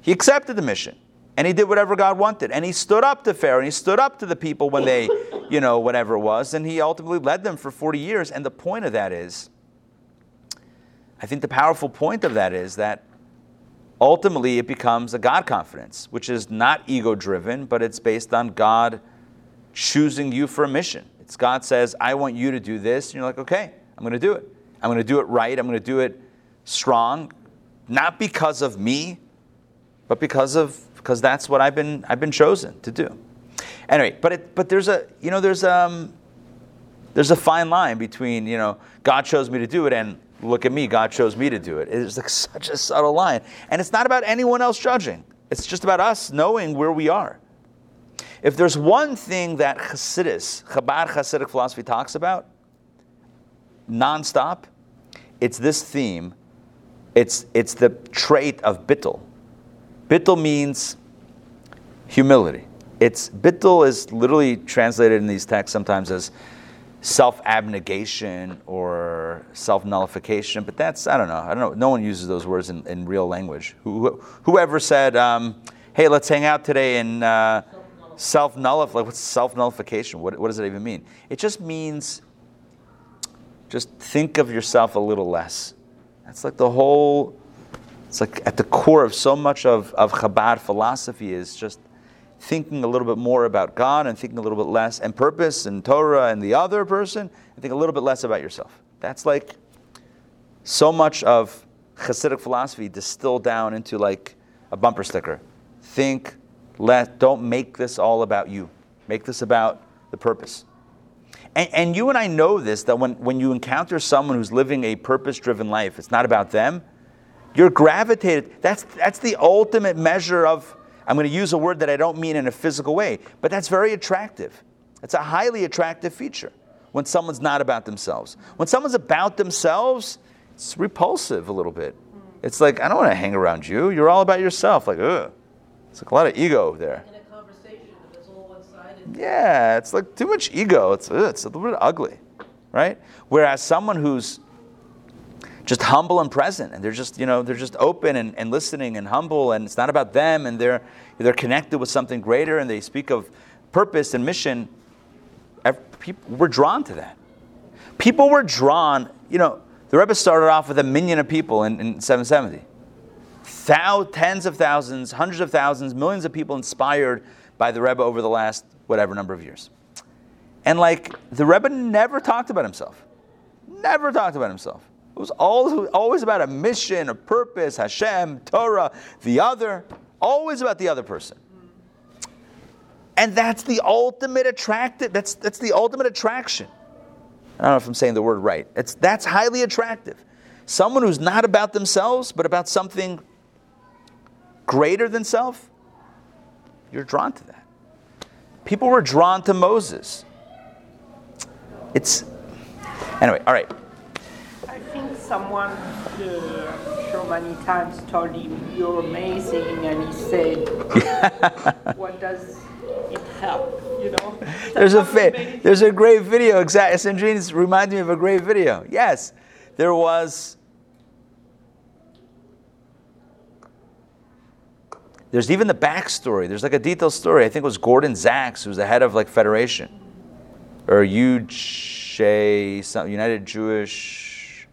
he accepted the mission and he did whatever God wanted. And he stood up to Pharaoh and he stood up to the people when they, (laughs) you know, whatever it was. And he ultimately led them for 40 years. And the point of that is, I think the powerful point of that is that ultimately it becomes a God confidence, which is not ego driven, but it's based on God choosing you for a mission. It's God says, I want you to do this. And you're like, okay, I'm going to do it. I'm going to do it right. I'm going to do it strong, not because of me, but because of because that's what I've been I've been chosen to do. Anyway, but it, but there's a you know there's um there's a fine line between you know God chose me to do it and look at me God chose me to do it. It's like (laughs) such a subtle line, and it's not about anyone else judging. It's just about us knowing where we are. If there's one thing that Hasidus, Chabad Hasidic philosophy talks about, nonstop, it's this theme. It's, it's the trait of bittul. Bittul means humility. It's bittul is literally translated in these texts sometimes as self-abnegation or self-nullification, but that's I don't know. I don't know. No one uses those words in, in real language. Who, whoever said, um, "Hey, let's hang out today and uh, self-nullify." Like, what's self-nullification? What, what does it even mean? It just means just think of yourself a little less. That's like the whole, it's like at the core of so much of, of Chabad philosophy is just thinking a little bit more about God and thinking a little bit less and purpose and Torah and the other person and think a little bit less about yourself. That's like so much of Hasidic philosophy distilled down into like a bumper sticker. Think, let, don't make this all about you. Make this about the purpose. And, and you and I know this that when, when you encounter someone who's living a purpose driven life, it's not about them, you're gravitated. That's, that's the ultimate measure of, I'm going to use a word that I don't mean in a physical way, but that's very attractive. It's a highly attractive feature when someone's not about themselves. When someone's about themselves, it's repulsive a little bit. It's like, I don't want to hang around you. You're all about yourself. Like, ugh. It's like a lot of ego there. In a conversation, if it's all one-sided. Yeah, it's like too much ego. It's, it's a little bit ugly, right? Whereas someone who's just humble and present, and they're just, you know, they're just open and, and listening and humble, and it's not about them, and they're they're connected with something greater, and they speak of purpose and mission. People were drawn to that. People were drawn. You know, the Rebbe started off with a million of people in, in 770 thou, tens of thousands, hundreds of thousands, millions of people inspired by the Rebbe over the last whatever number of years. And like the Rebbe never talked about himself. Never talked about himself. It was always, always about a mission, a purpose, Hashem, Torah, the other, always about the other person. And that's the ultimate attractive, that's, that's the ultimate attraction. I don't know if I'm saying the word right. It's, that's highly attractive. Someone who's not about themselves, but about something greater than self, you're drawn to that. People were drawn to Moses. It's, anyway, all right. I think someone, uh, I'm many times, told him, You're amazing, and he said, (laughs) What does it help? You know? (laughs) There's a, fa- there's a great video. Exactly. Sandrine reminds me of a great video. Yes, there was. There's even the backstory. There's like a detailed story. I think it was Gordon Zacks, who's the head of like Federation, or UJ, United Jewish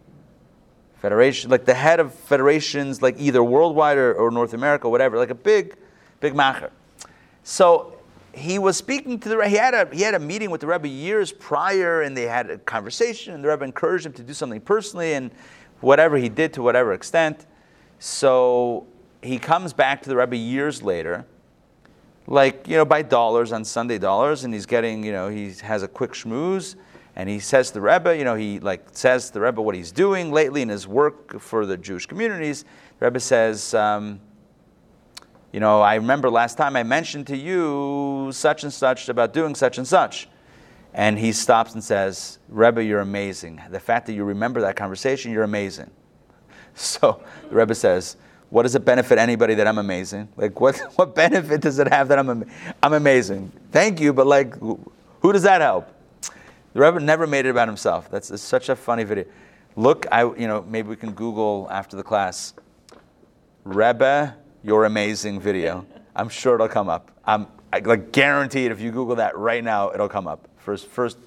Federation, like the head of federations, like either worldwide or, or North America, whatever, like a big, big macher. So he was speaking to the. He had a he had a meeting with the Rebbe years prior, and they had a conversation. And the Rebbe encouraged him to do something personally, and whatever he did to whatever extent. So he comes back to the Rebbe years later, like you know by dollars on Sunday dollars, and he's getting you know he has a quick schmooze, and he says to the Rebbe, you know he like says to the Rebbe what he's doing lately in his work for the Jewish communities. The Rebbe says. Um, you know, I remember last time I mentioned to you such and such about doing such and such. And he stops and says, Rebbe, you're amazing. The fact that you remember that conversation, you're amazing. (laughs) So the Rebbe says, what does it benefit anybody that I'm amazing? Like, what, (laughs) what benefit does it have that I'm, am- I'm amazing? Thank you, but like, who does that help? The Rebbe never made it about himself. That's such a funny video. Look, I, you know, maybe we can Google after the class, Rebbe, you're amazing video. I'm sure it'll come up. I'm I, like guaranteed if you Google that right now, it'll come up. First, first,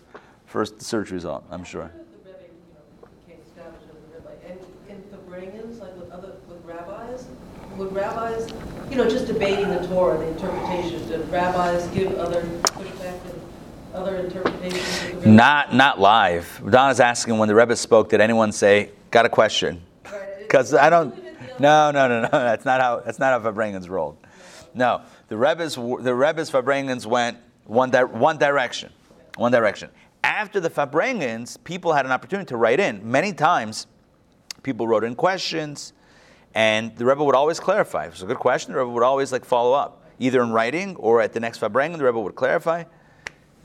first search result. I'm sure. The Rebbe, you know, became established as a Rebbe. And in Farbrengens, like with other, with rabbis, would rabbis, you know, just debating the Torah, the interpretations, did rabbis give other pushback and other interpretations? of the Rebbe? Not not live. Donna's asking when the Rebbe spoke. Did anyone say got a question? Because I don't. No, no, no, no. That's not how. That's not how Farbrengens rolled. No, the Rebbe's the Rebbe's Farbrengens went one di- one direction, one direction. After the Farbrengens, people had an opportunity to write in. Many times, people wrote in questions, and the Rebbe would always clarify. If it was a good question, the Rebbe would always like follow up, either in writing or at the next Farbrengen, the Rebbe would clarify.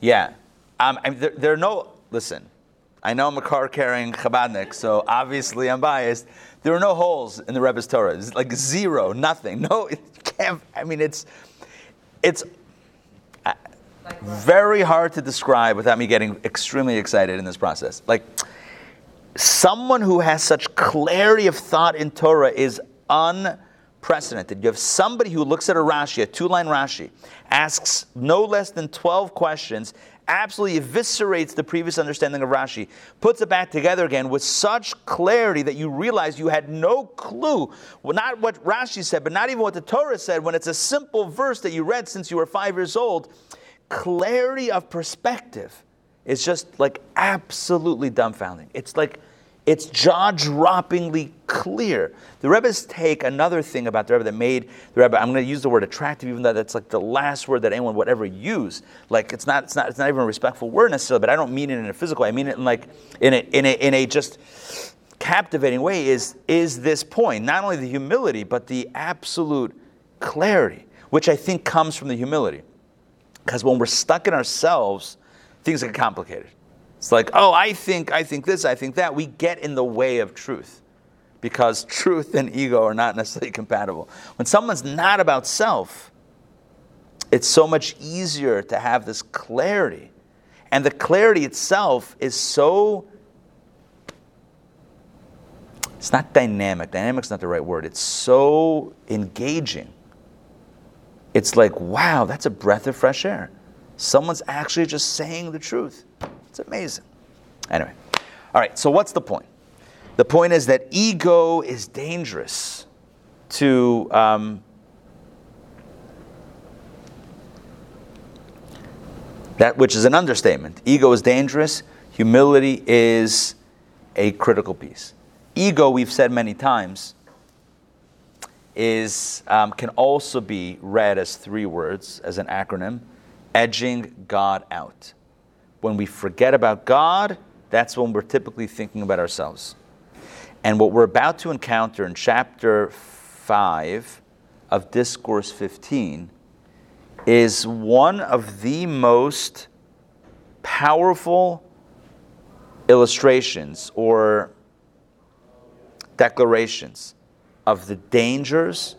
Yeah, um, I mean, there, there are no. Listen, I know I'm a car carrying Chabadnik, so obviously I'm biased. There are no holes in the Rebbe's Torah. It's like zero, nothing. No, (laughs) it can't. I mean, it's it's uh, very hard to describe without me getting extremely excited in this process. Like someone who has such clarity of thought in Torah is unprecedented. You have somebody who looks at a Rashi, a two-line Rashi, asks no less than 12 questions, absolutely eviscerates the previous understanding of Rashi, puts it back together again with such clarity that you realize you had no clue, well, not what Rashi said, but not even what the Torah said, when it's a simple verse that you read since you were five years old. Clarity of perspective is just like absolutely dumbfounding. It's like it's jaw-droppingly clear. The Rebbe's take another thing about the Rebbe that made the Rebbe. I'm going to use the word attractive, even though that's like the last word that anyone would ever use. Like it's not, it's not, it's not even a respectful word necessarily. But I don't mean it in a physical. I mean it in like in a, in a, in a just captivating way. Is is this point not only the humility but the absolute clarity, which I think comes from the humility, because when we're stuck in ourselves, things get complicated. It's like, oh, I think, I think this, I think that. We get in the way of truth because truth and ego are not (laughs) necessarily compatible. When someone's not about self, it's so much easier to have this clarity. And the clarity itself is so. It's not dynamic. Dynamic's not the right word. It's so engaging. It's like, wow, that's a breath of fresh air. Someone's actually just saying the truth. It's amazing. Anyway, all right, so what's the point? The point is that ego is dangerous to. Um, that which is an understatement. Ego is dangerous, humility is a critical piece. Ego, we've said many times, is, um, can also be read as three words, as an acronym edging God out. When we forget about God, that's when we're typically thinking about ourselves. And what we're about to encounter in chapter 5 of Discourse 15 is one of the most powerful illustrations or declarations of the dangers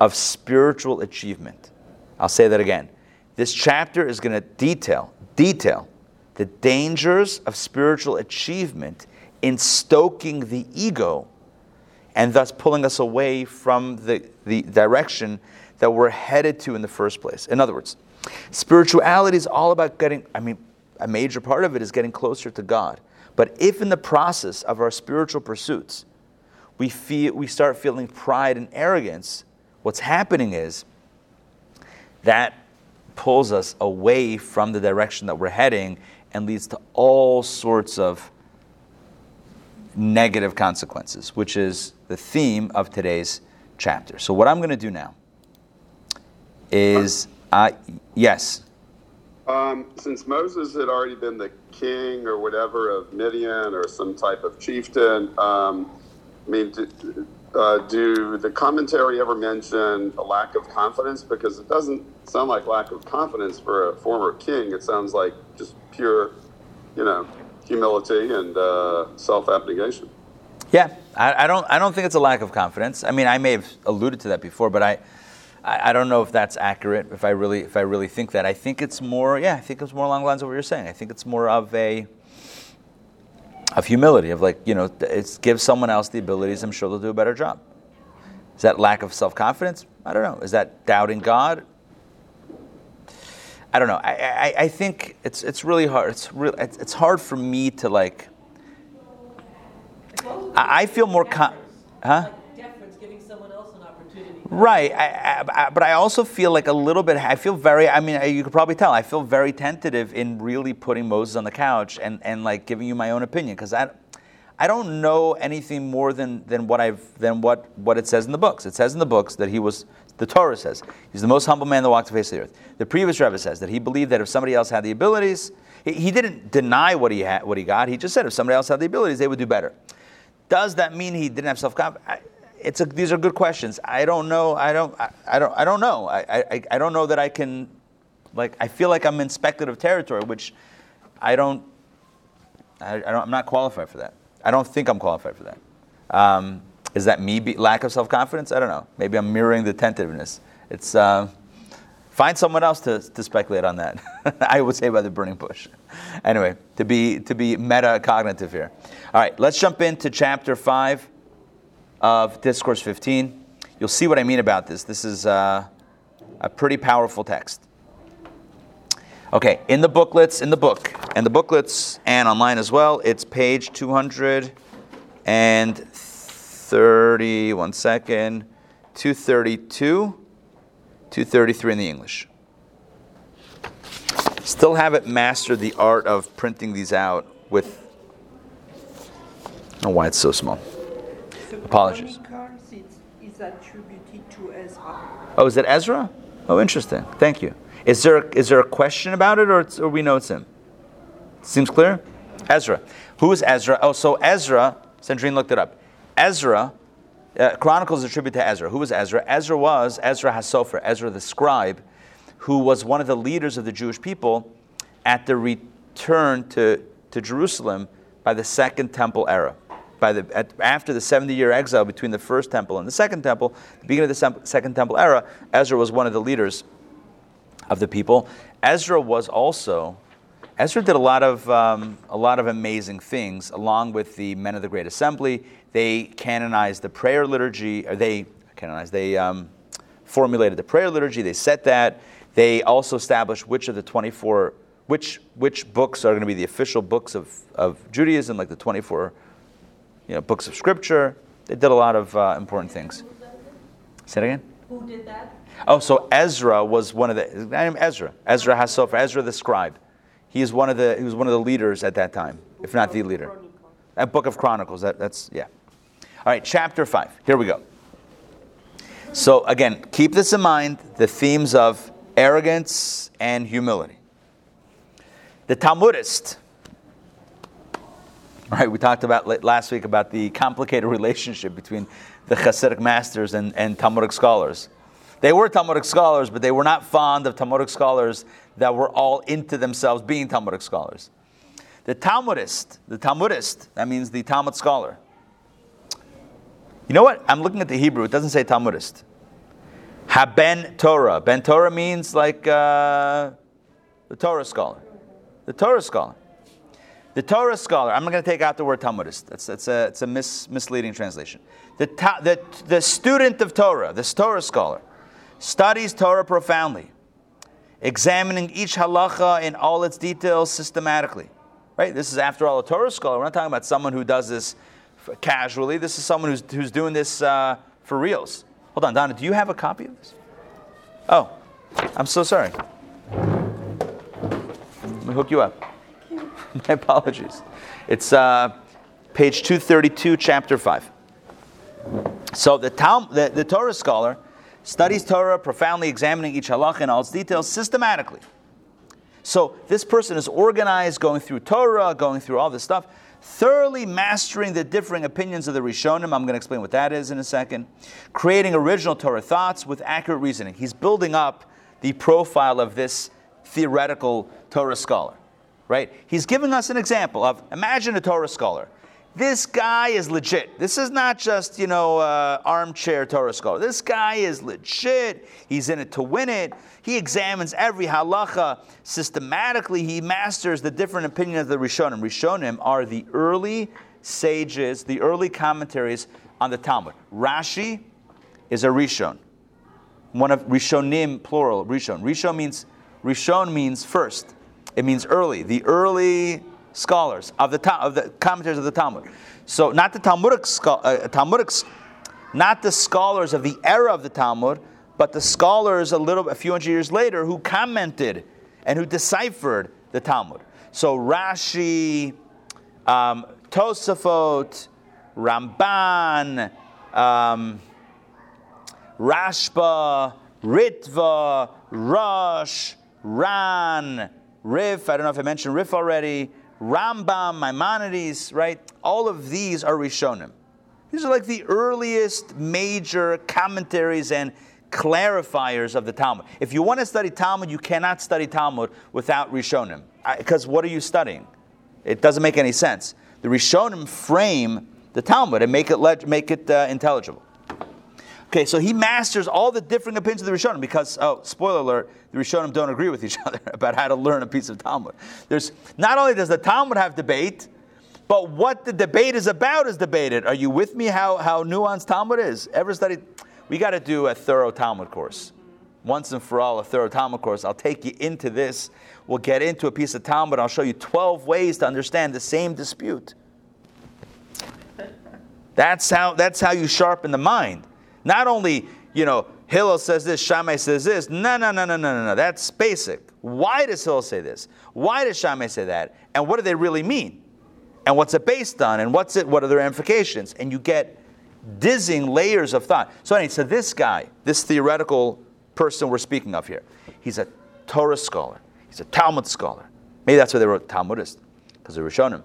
of spiritual achievement. I'll say that again. This chapter is going to detail, detail the dangers of spiritual achievement in stoking the ego and thus pulling us away from the, the direction that we're headed to in the first place. In other words, spirituality is all about getting, I mean, a major part of it is getting closer to God. But if in the process of our spiritual pursuits, we, feel, we start feeling pride and arrogance, what's happening is that pulls us away from the direction that we're heading and leads to all sorts of negative consequences, which is the theme of today's chapter. So, what I'm going to do now is, uh, yes. Um, since Moses had already been the king or whatever of Midian or some type of chieftain, um, I mean, do, uh, do the commentary ever mention a lack of confidence? Because it doesn't sound like lack of confidence for a former king. It sounds like just pure, you know, humility and uh, self-abnegation. Yeah, I, I, don't. I don't think it's a lack of confidence. I mean, I may have alluded to that before, but I, I, I, don't know if that's accurate. If I really, if I really think that, I think it's more. Yeah, I think it's more along the lines of what you're saying. I think it's more of a, of humility, of like you know, it's give someone else the abilities. I'm sure they'll do a better job. Is that lack of self-confidence? I don't know. Is that doubting God? I don't know. I, I, I think it's it's really hard. It's real. It's, it's hard for me to like. I, I feel more con- huh? Right, I, I, but I also feel like a little bit. I feel very. I mean, you could probably tell. I feel very tentative in really putting Moses on the couch and, and like giving you my own opinion because I, I don't know anything more than, than what I've than what, what it says in the books. It says in the books that he was the Torah says he's the most humble man that walked the face of the earth. The previous Rebbe says that he believed that if somebody else had the abilities, he, he didn't deny what he had, what he got. He just said if somebody else had the abilities, they would do better. Does that mean he didn't have self confidence? These are good questions. I don't know. I don't. I, I don't. I don't know. I, I, I don't know that I can. Like I feel like I'm in speculative territory, which I don't. I, I don't I'm not qualified for that. I don't think I'm qualified for that. Um, is that me be, lack of self confidence? I don't know. Maybe I'm mirroring the tentativeness. It's uh, find someone else to, to speculate on that. (laughs) I would say by the burning bush. Anyway, to be to be metacognitive here. All right, let's jump into chapter five of Discourse 15. You'll see what I mean about this. This is uh, a pretty powerful text. Okay, in the booklets, in the book, and the booklets, and online as well, it's page 230, one second, 232, 233 in the English. Still haven't mastered the art of printing these out with. I don't know why it's so small. The Apologies. Is, is attributed to Ezra. Oh, is it Ezra? Oh, interesting. Thank you. Is there is there a question about it, or, it's, or we know it's him? Seems clear. Ezra. Who is Ezra? Oh, so Ezra. Sandrine looked it up. Ezra. Uh, Chronicles attribute to Ezra. Who was Ezra? Ezra was Ezra Hasofer, Ezra the scribe, who was one of the leaders of the Jewish people at the return to, to Jerusalem by the Second Temple era. By the, at, after the 70 year exile between the First Temple and the Second Temple, the beginning of the Second Temple era, Ezra was one of the leaders of the people. Ezra was also, Ezra did a lot of, um, a lot of amazing things along with the men of the Great Assembly. They canonized the prayer liturgy, or they canonized, they um, formulated the prayer liturgy, they set that. They also established which of the 24, which, which books are going to be the official books of, of Judaism, like the 24 you know, books of scripture. They did a lot of uh, important things. Say it again. Who did that? Oh, so Ezra was one of the. His name Ezra. Ezra Hasofer. Ezra the scribe. He is one of the. He was one of the leaders at that time, if not the leader. That book of Chronicles. That, that's yeah. All right, chapter five. Here we go. So again, keep this in mind: the themes of arrogance and humility. The Talmudist. right? we talked about last week about the complicated (laughs) relationship between the Hasidic masters and, and Talmudic scholars. They were Talmudic scholars, but they were not fond of Talmudic scholars that were all into themselves being Talmudic scholars. The Talmudist, the Talmudist, that means the Talmud scholar. You know what? I'm looking at the Hebrew. It doesn't say Talmudist. Haben Torah. Ben Torah means like uh, the Torah scholar. The Torah scholar. The Torah scholar, I'm not going to take out the word Talmudist. That's, that's a, it's a mis, misleading translation. The, ta, the, the student of Torah, this Torah scholar, studies Torah profoundly, examining each halacha in all its details systematically. Right? This is, after all, a Torah scholar. We're not talking about someone who does this casually. This is someone who's, who's doing this uh, for reals. Hold on, Donna, do you have a copy of this? Oh, I'm so sorry. Let me hook you up. (laughs) My apologies. It's uh, page 232, chapter 5. So the, Talm, the, the Torah scholar studies Torah, profoundly examining each halacha in all its details systematically. So this person is organized, going through Torah, going through all this stuff, thoroughly mastering the differing opinions of the Rishonim. I'm going to explain what that is in a second. Creating original Torah thoughts with accurate reasoning. He's building up the profile of this theoretical Torah scholar, right? He's giving us an example of imagine a Torah scholar. This guy is legit. This is not just, you know, uh, armchair Torah scholar. This guy is legit. He's in it to win it. He examines every halacha systematically. He masters the different opinions of the Rishonim. Rishonim are the early sages, the early commentaries on the Talmud. Rashi is a Rishon. One of Rishonim, plural, Rishon. Rishon means, Rishon means first. It means early. The early scholars of the of the commentators of the Talmud. So not the Talmudic, uh, not the scholars of the era of the Talmud, but the scholars a little, a few hundred years later who commented and who deciphered the Talmud. So Rashi, um, Tosafot, Ramban, um, Rashba, Ritva, Rosh, Ran, Rif, I don't know if I mentioned Rif already, Rambam, Maimonides, right? All of these are Rishonim. These are like the earliest major commentaries and clarifiers of the Talmud. If you want to study Talmud, you cannot study Talmud without Rishonim. Because what are you studying? It doesn't make any sense. The Rishonim frame the Talmud and make it, make it uh, intelligible. Okay, so he masters all the different opinions of the Rishonim because, oh, spoiler alert, the Rishonim don't agree with each (laughs) other about how to learn a piece of Talmud. There's not only does the Talmud have debate, but what the debate is about is debated. Are you with me? How how nuanced Talmud is? Ever studied? We got to do a thorough Talmud course. once and for all, a thorough Talmud course. I'll take you into this. We'll get into a piece of Talmud. I'll show you 12 ways to understand the same dispute. That's how, that's how you sharpen the mind. Not only, you know, Hillel says this, Shammai says this. No, no, no, no, no, no, no. That's basic. Why does Hillel say this? Why does Shammai say that? And what do they really mean? And what's it based on? And what's it? What are the ramifications? And you get dizzying layers of thought. So anyway, so this guy, this theoretical person we're speaking of here, he's a Torah scholar. He's a Talmud scholar. Maybe that's why they wrote Talmudist, because they were showing him.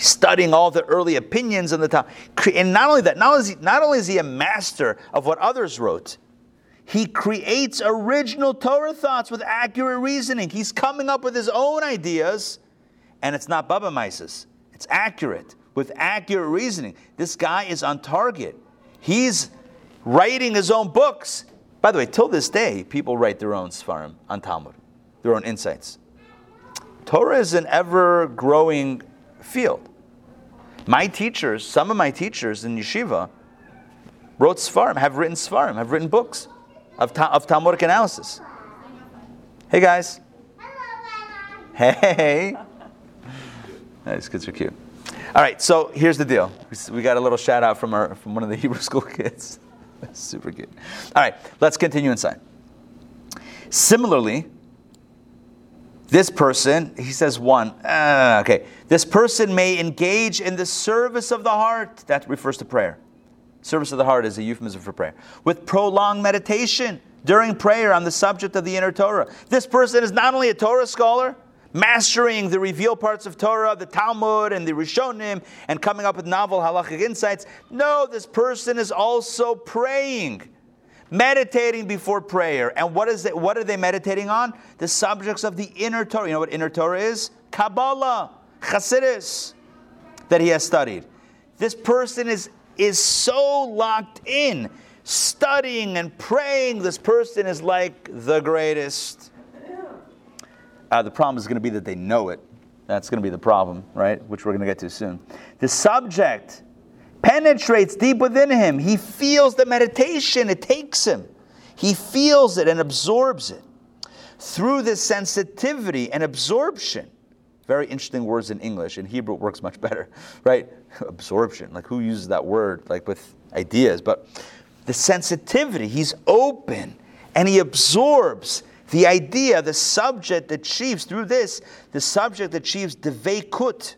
Studying all the early opinions in the Talmud. And not only that, not only, is he, not only is he a master of what others wrote, he creates original Torah thoughts with accurate reasoning. He's coming up with his own ideas, and it's not bubbe meises. It's accurate with accurate reasoning. This guy is on target. He's writing his own books. By the way, till this day, people write their own Sfarim on Talmud, their own insights. Torah is an ever growing field. My teachers, some of my teachers in yeshiva, wrote Sfarim, have written Sfarim, have written books of, ta- of Talmudic analysis. Hey guys. Hey. (laughs) These kids are cute. All right, so here's the deal. We got a little shout out from our from one of the (laughs) Hebrew school kids. (laughs) Super cute. All right, let's continue inside. Similarly, this person, he says one, uh, okay, this person may engage in the service of the heart. That refers to prayer. Service of the heart is a euphemism for prayer. With prolonged meditation during prayer on the subject of the inner Torah. This person is not only a Torah scholar, mastering the revealed parts of Torah, the Talmud, and the Rishonim, and coming up with novel halachic insights. No, this person is also praying, meditating before prayer. And what is it? What are they meditating on? The subjects of the inner Torah. You know what inner Torah is? Kabbalah, Chassidus, that he has studied. This person is is so locked in, studying and praying. This person is like the greatest. Uh, the problem is going to be that they know it. That's going to be the problem, right? Which we're going to get to soon. The subject penetrates deep within him. He feels the meditation, it takes him. He feels it and absorbs it. Through this sensitivity and absorption, very interesting words in English. In Hebrew, it works much better, (laughs) right? Absorption. Like, who uses that word, like with ideas? But the sensitivity, he's open and he absorbs the idea, the subject achieves, through this, the subject achieves dveikut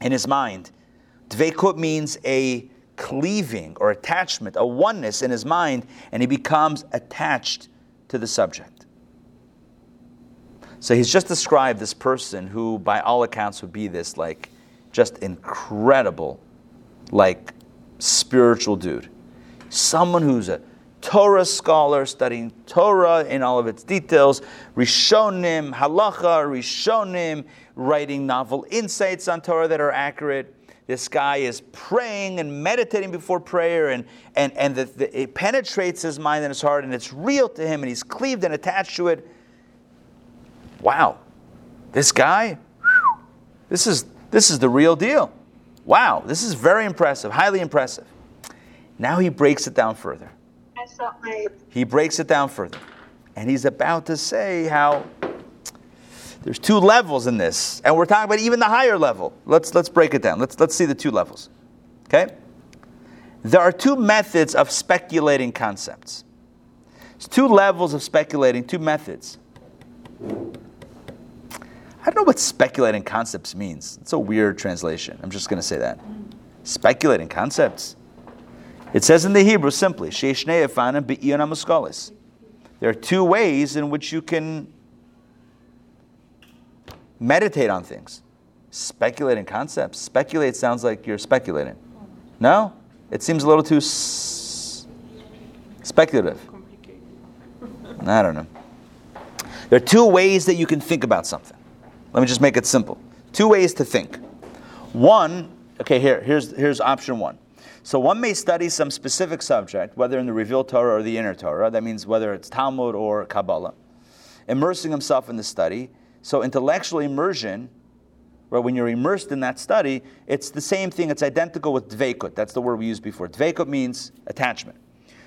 in his mind. Dveikut means a cleaving or attachment, a oneness in his mind, and he becomes attached to the subject. So he's just described this person who, by all accounts, would be this like just incredible, like spiritual dude. Someone who's a Torah scholar, studying Torah in all of its details, Rishonim, Halacha, Rishonim, writing novel insights on Torah that are accurate. This guy is praying and meditating before prayer, and, and, and the, the, it penetrates his mind and his heart, and it's real to him, and he's cleaved and attached to it. Wow, this guy, this is, this is the real deal. Wow, this is very impressive, highly impressive. Now he breaks it down further. He breaks it down further. And he's about to say how there's two levels in this. And we're talking about even the higher level. Let's, let's break it down. Let's, let's see the two levels. Okay? There are two methods of speculating concepts. There's two levels of speculating, two methods. I don't know what speculating concepts means. It's a weird translation. I'm just going to say that. Speculating concepts. It says in the Hebrew simply, There are two ways in which you can meditate on things. Speculate in concepts. Speculate sounds like you're speculating. No? It seems a little too s- speculative. I don't know. There are two ways that you can think about something. Let me just make it simple. Two ways to think. One, okay, here, here's, here's option one. So one may study some specific subject, whether in the revealed Torah or the inner Torah. That means whether it's Talmud or Kabbalah, immersing himself in the study. So intellectual immersion, where when you're immersed in that study, it's the same thing. It's identical with dveikut. That's the word we used before. Dveikut means attachment.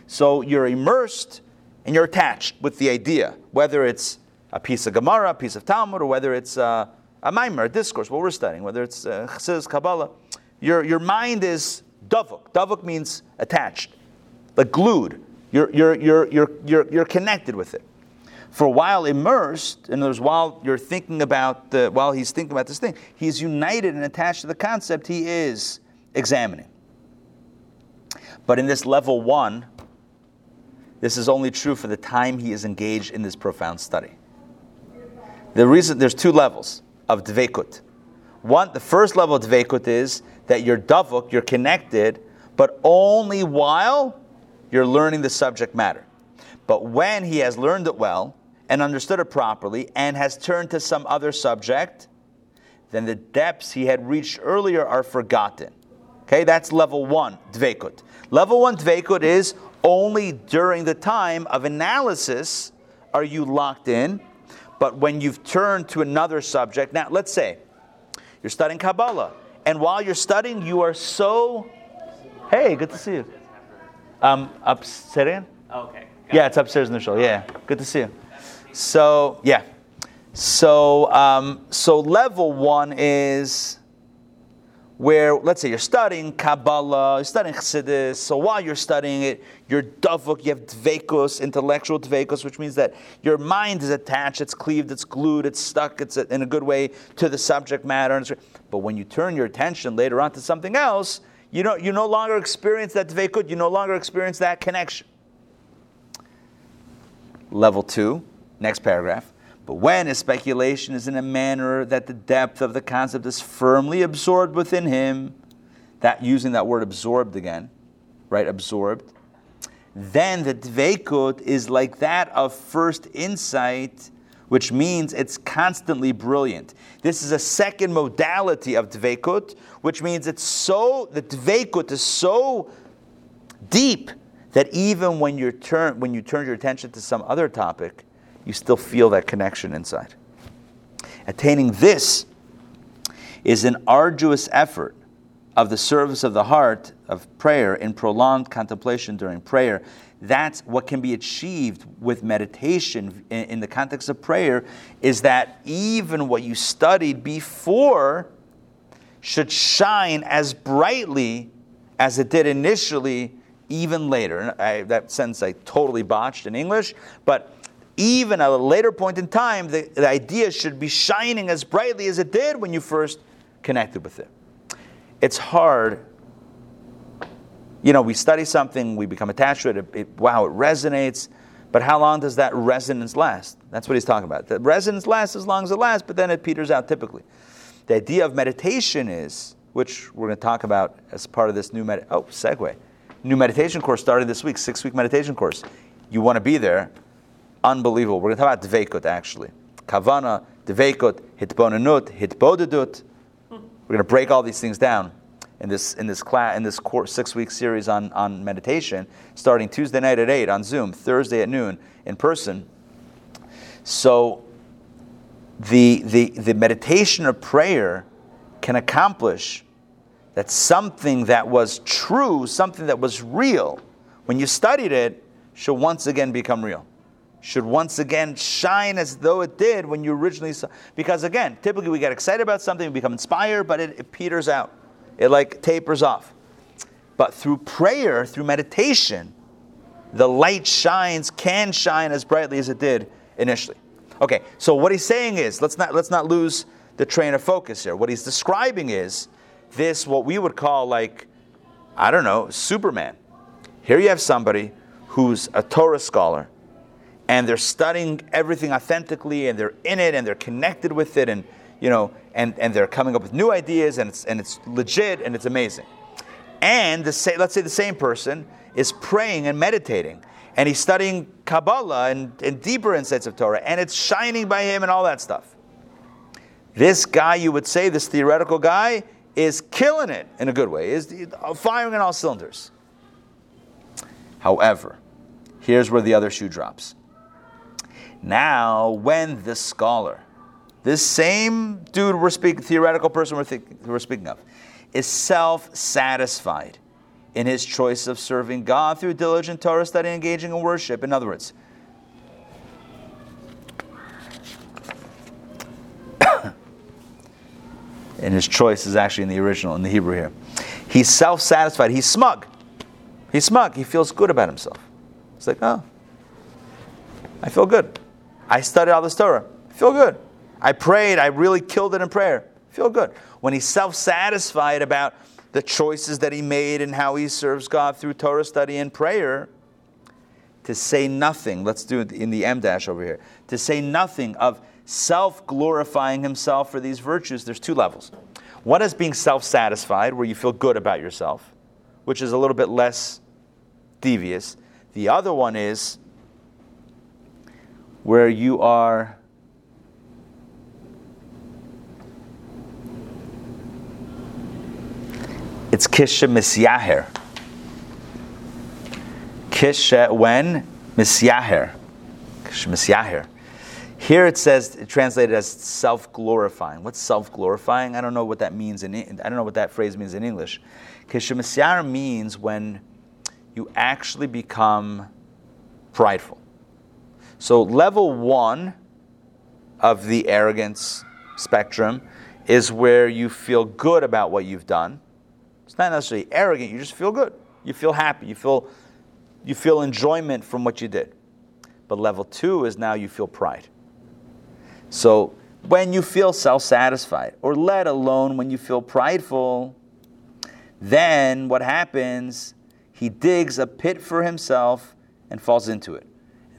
So you're immersed and you're attached with the idea, whether it's a piece of Gemara, a piece of Talmud, or whether it's uh, a Maimer, a discourse, what we're studying, whether it's uh, Chassidus, Kabbalah, your, your mind is davuk. Davuk means attached, like glued. You're, you're, you're, you're, you're, you're connected with it. For while immersed, and there's while you're thinking about the, while he's thinking about this thing, he's united and attached to the concept he is examining. But in this level one, this is only true for the time he is engaged in this profound study. The reason there's two levels of dvekut. One, the first level of dvekut is that you're davuk, you're connected, but only while you're learning the subject matter. But when he has learned it well and understood it properly and has turned to some other subject, then the depths he had reached earlier are forgotten. Okay, that's level one, dvekut. Level one dvekut is only during the time of analysis are you locked in, but when you've turned to another subject, now let's say you're studying Kabbalah, and while you're studying, you are so, hey, good to see you. Um, up, say it again? Okay. Yeah, it's upstairs in the show. Yeah, good to see you. So yeah, so um, so level one is where let's say you're studying Kabbalah, you're studying Chassidus. So while you're studying it, you're davuk, you have dvekus, intellectual dvekus, which means that your mind is attached, it's cleaved, it's glued, it's stuck, it's in a good way to the subject matter. But when you turn your attention later on to something else, you don't you no longer experience that dvekut, you no longer experience that connection. Level two, next paragraph. But when his speculation is in a manner that the depth of the concept is firmly absorbed within him, that using that word absorbed again, right? Absorbed. Then the dveikut is like that of first insight, which means it's constantly brilliant. This is a second modality of dveikut, which means it's so the dveikut is so deep that even when you turn when you turn your attention to some other topic, you still feel that connection inside. Attaining this is an arduous effort of the service of the heart of prayer in prolonged contemplation during prayer. That's what can be achieved with meditation in, in the context of prayer is that even what you studied before should shine as brightly as it did initially even later. I, that sentence I totally botched in English, but even at a later point in time, the, the idea should be shining as brightly as it did when you first connected with it. It's hard. You know, we study something, we become attached to it, it, it wow, it resonates. But how long does that resonance last? That's what he's talking about. The resonance lasts as long as it lasts, but then it peters out typically. The idea of meditation is, which we're going to talk about as part of this new med. Oh, segue new meditation course started this week, six week meditation course. You want to be there? Unbelievable. We're going to talk about dveikut actually. Kavana, dveikut, hitbonenut, hitbodedut. We're going to break all these things down in this in this class in this six week series on, on meditation, starting Tuesday night at eight on Zoom, Thursday at noon in person. So the the the meditation of prayer can accomplish that something that was true, something that was real, when you studied it, should once again become real. Should once again shine as though it did when you originally saw. Because again, typically we get excited about something, we become inspired, but it, it peters out. It like tapers off. But through prayer, through meditation, the light shines, can shine as brightly as it did initially. Okay, so what he's saying is, let's not let's not lose the train of focus here. What he's describing is this, what we would call like, I don't know, Superman. Here you have somebody who's a Torah scholar, and they're studying everything authentically, and they're in it, and they're connected with it, and you know, and, and they're coming up with new ideas, and it's and it's legit, and it's amazing. And the let's say the same person is praying and meditating, and he's studying Kabbalah and, and deeper insights of Torah, and it's shining by him and all that stuff. This guy, you would say, this theoretical guy, is killing it in a good way, is uh, firing on all cylinders. However, here's where the other shoe drops. Now, when this scholar, this same dude we're speaking, theoretical person we're, we're speaking of, is self satisfied in his choice of serving God through diligent Torah study, engaging in worship. In other words, (coughs) and his choice is actually in the original, in the Hebrew here. He's self satisfied. He's smug. He's smug. He feels good about himself. It's like, oh, I feel good. I studied all this Torah. Feel good. I prayed. I really killed it in prayer. Feel good. When he's self satisfied about the choices that he made and how he serves God through Torah study and prayer, to say nothing, let's do it in the M dash over here, to say nothing of self glorifying himself for these virtues, there's two levels. One is being self satisfied, where you feel good about yourself, which is a little bit less devious. The other one is where you are it's kisha misyaher. Kisha when misyaher. Kisha misyaher. Here it says translated as self-glorifying. What's self-glorifying? I don't know what that means in I don't know what that phrase means in English. Kisha misyaher means when you actually become prideful. So level one of the arrogance spectrum is where you feel good about what you've done it's not necessarily arrogant, you just feel good. You feel happy. You feel, you feel enjoyment from what you did. But level two is now you feel pride. So when you feel self satisfied, or let alone when you feel prideful, then what happens? He digs a pit for himself and falls into it.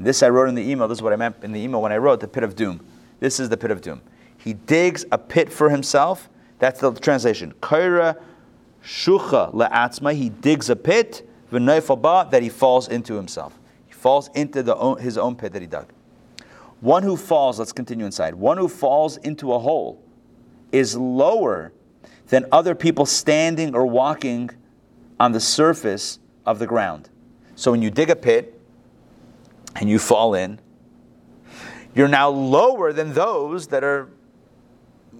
This I wrote in the email. This is what I meant in the email when I wrote the pit of doom. This is the pit of doom. He digs a pit for himself. That's the translation. Kaira shucha le'atzma, he digs a pit, that he falls into himself. He falls into the own, his own pit that he dug. One who falls, let's continue inside, one who falls into a hole is lower than other people standing or walking on the surface of the ground. So when you dig a pit and you fall in, you're now lower than those that are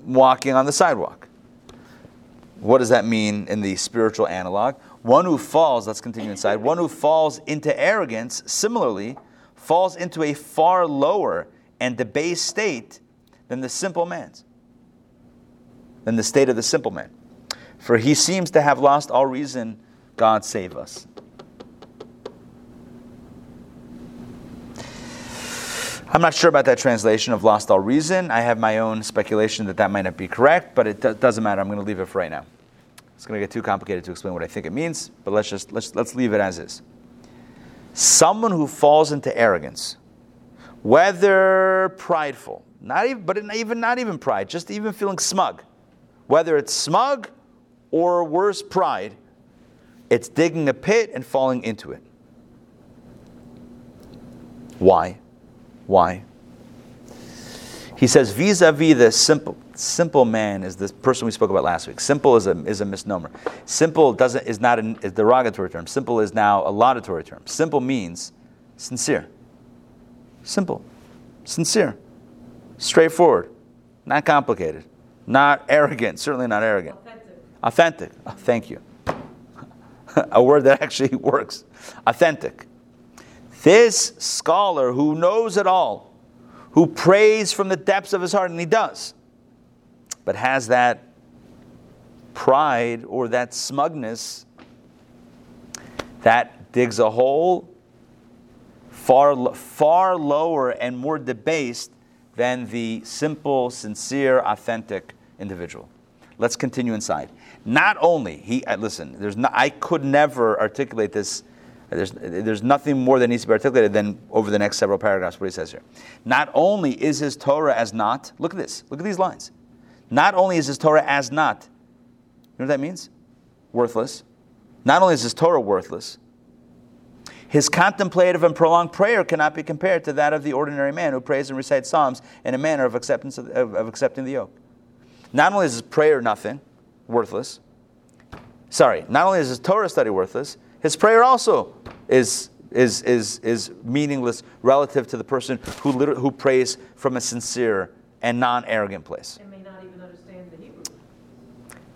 walking on the sidewalk. What does that mean in the spiritual analog? One who falls, let's continue inside, one who falls into arrogance, similarly, falls into a far lower and debased state than the simple man's, than the state of the simple man. For he seems to have lost all reason, God save us. I'm not sure about that translation of lost all reason. I have my own speculation that that might not be correct, but it do- doesn't matter. I'm going to leave it for right now. It's going to get too complicated to explain what I think it means, but let's just let's, let's leave it as is. Someone who falls into arrogance, whether prideful, not even, but even not even pride, just even feeling smug, whether it's smug or worse, pride, it's digging a pit and falling into it. Why? Why? He says, vis a vis the simple, simple man is the person we spoke about last week. Simple is a, is a misnomer. Simple doesn't, is not a, a derogatory term. Simple is now a laudatory term. Simple means sincere. Simple. Sincere. Straightforward. Not complicated. Not arrogant. Certainly not arrogant. Authentic. Authentic. Oh, thank you. (laughs) a word that actually (laughs) works. Authentic. This scholar who knows it all, who prays from the depths of his heart, and he does, but has that pride or that smugness that digs a hole far, far lower and more debased than the simple, sincere, authentic individual. Let's continue inside. Not only he uh, listen, there's no, I could never articulate this there's, there's nothing more that needs to be articulated than over the next several paragraphs, what he says here. Not only is his Torah as not, look at this, look at these lines. Not only is his Torah as not, you know what that means? Worthless. Not only is his Torah worthless, his contemplative and prolonged prayer cannot be compared to that of the ordinary man who prays and recites psalms in a manner of acceptance of, of, of accepting the yoke. Not only is his prayer nothing, worthless. Sorry, not only is his Torah study worthless, his prayer also is, is, is, is meaningless relative to the person who, who prays from a sincere and non arrogant place. And may not even understand the Hebrew.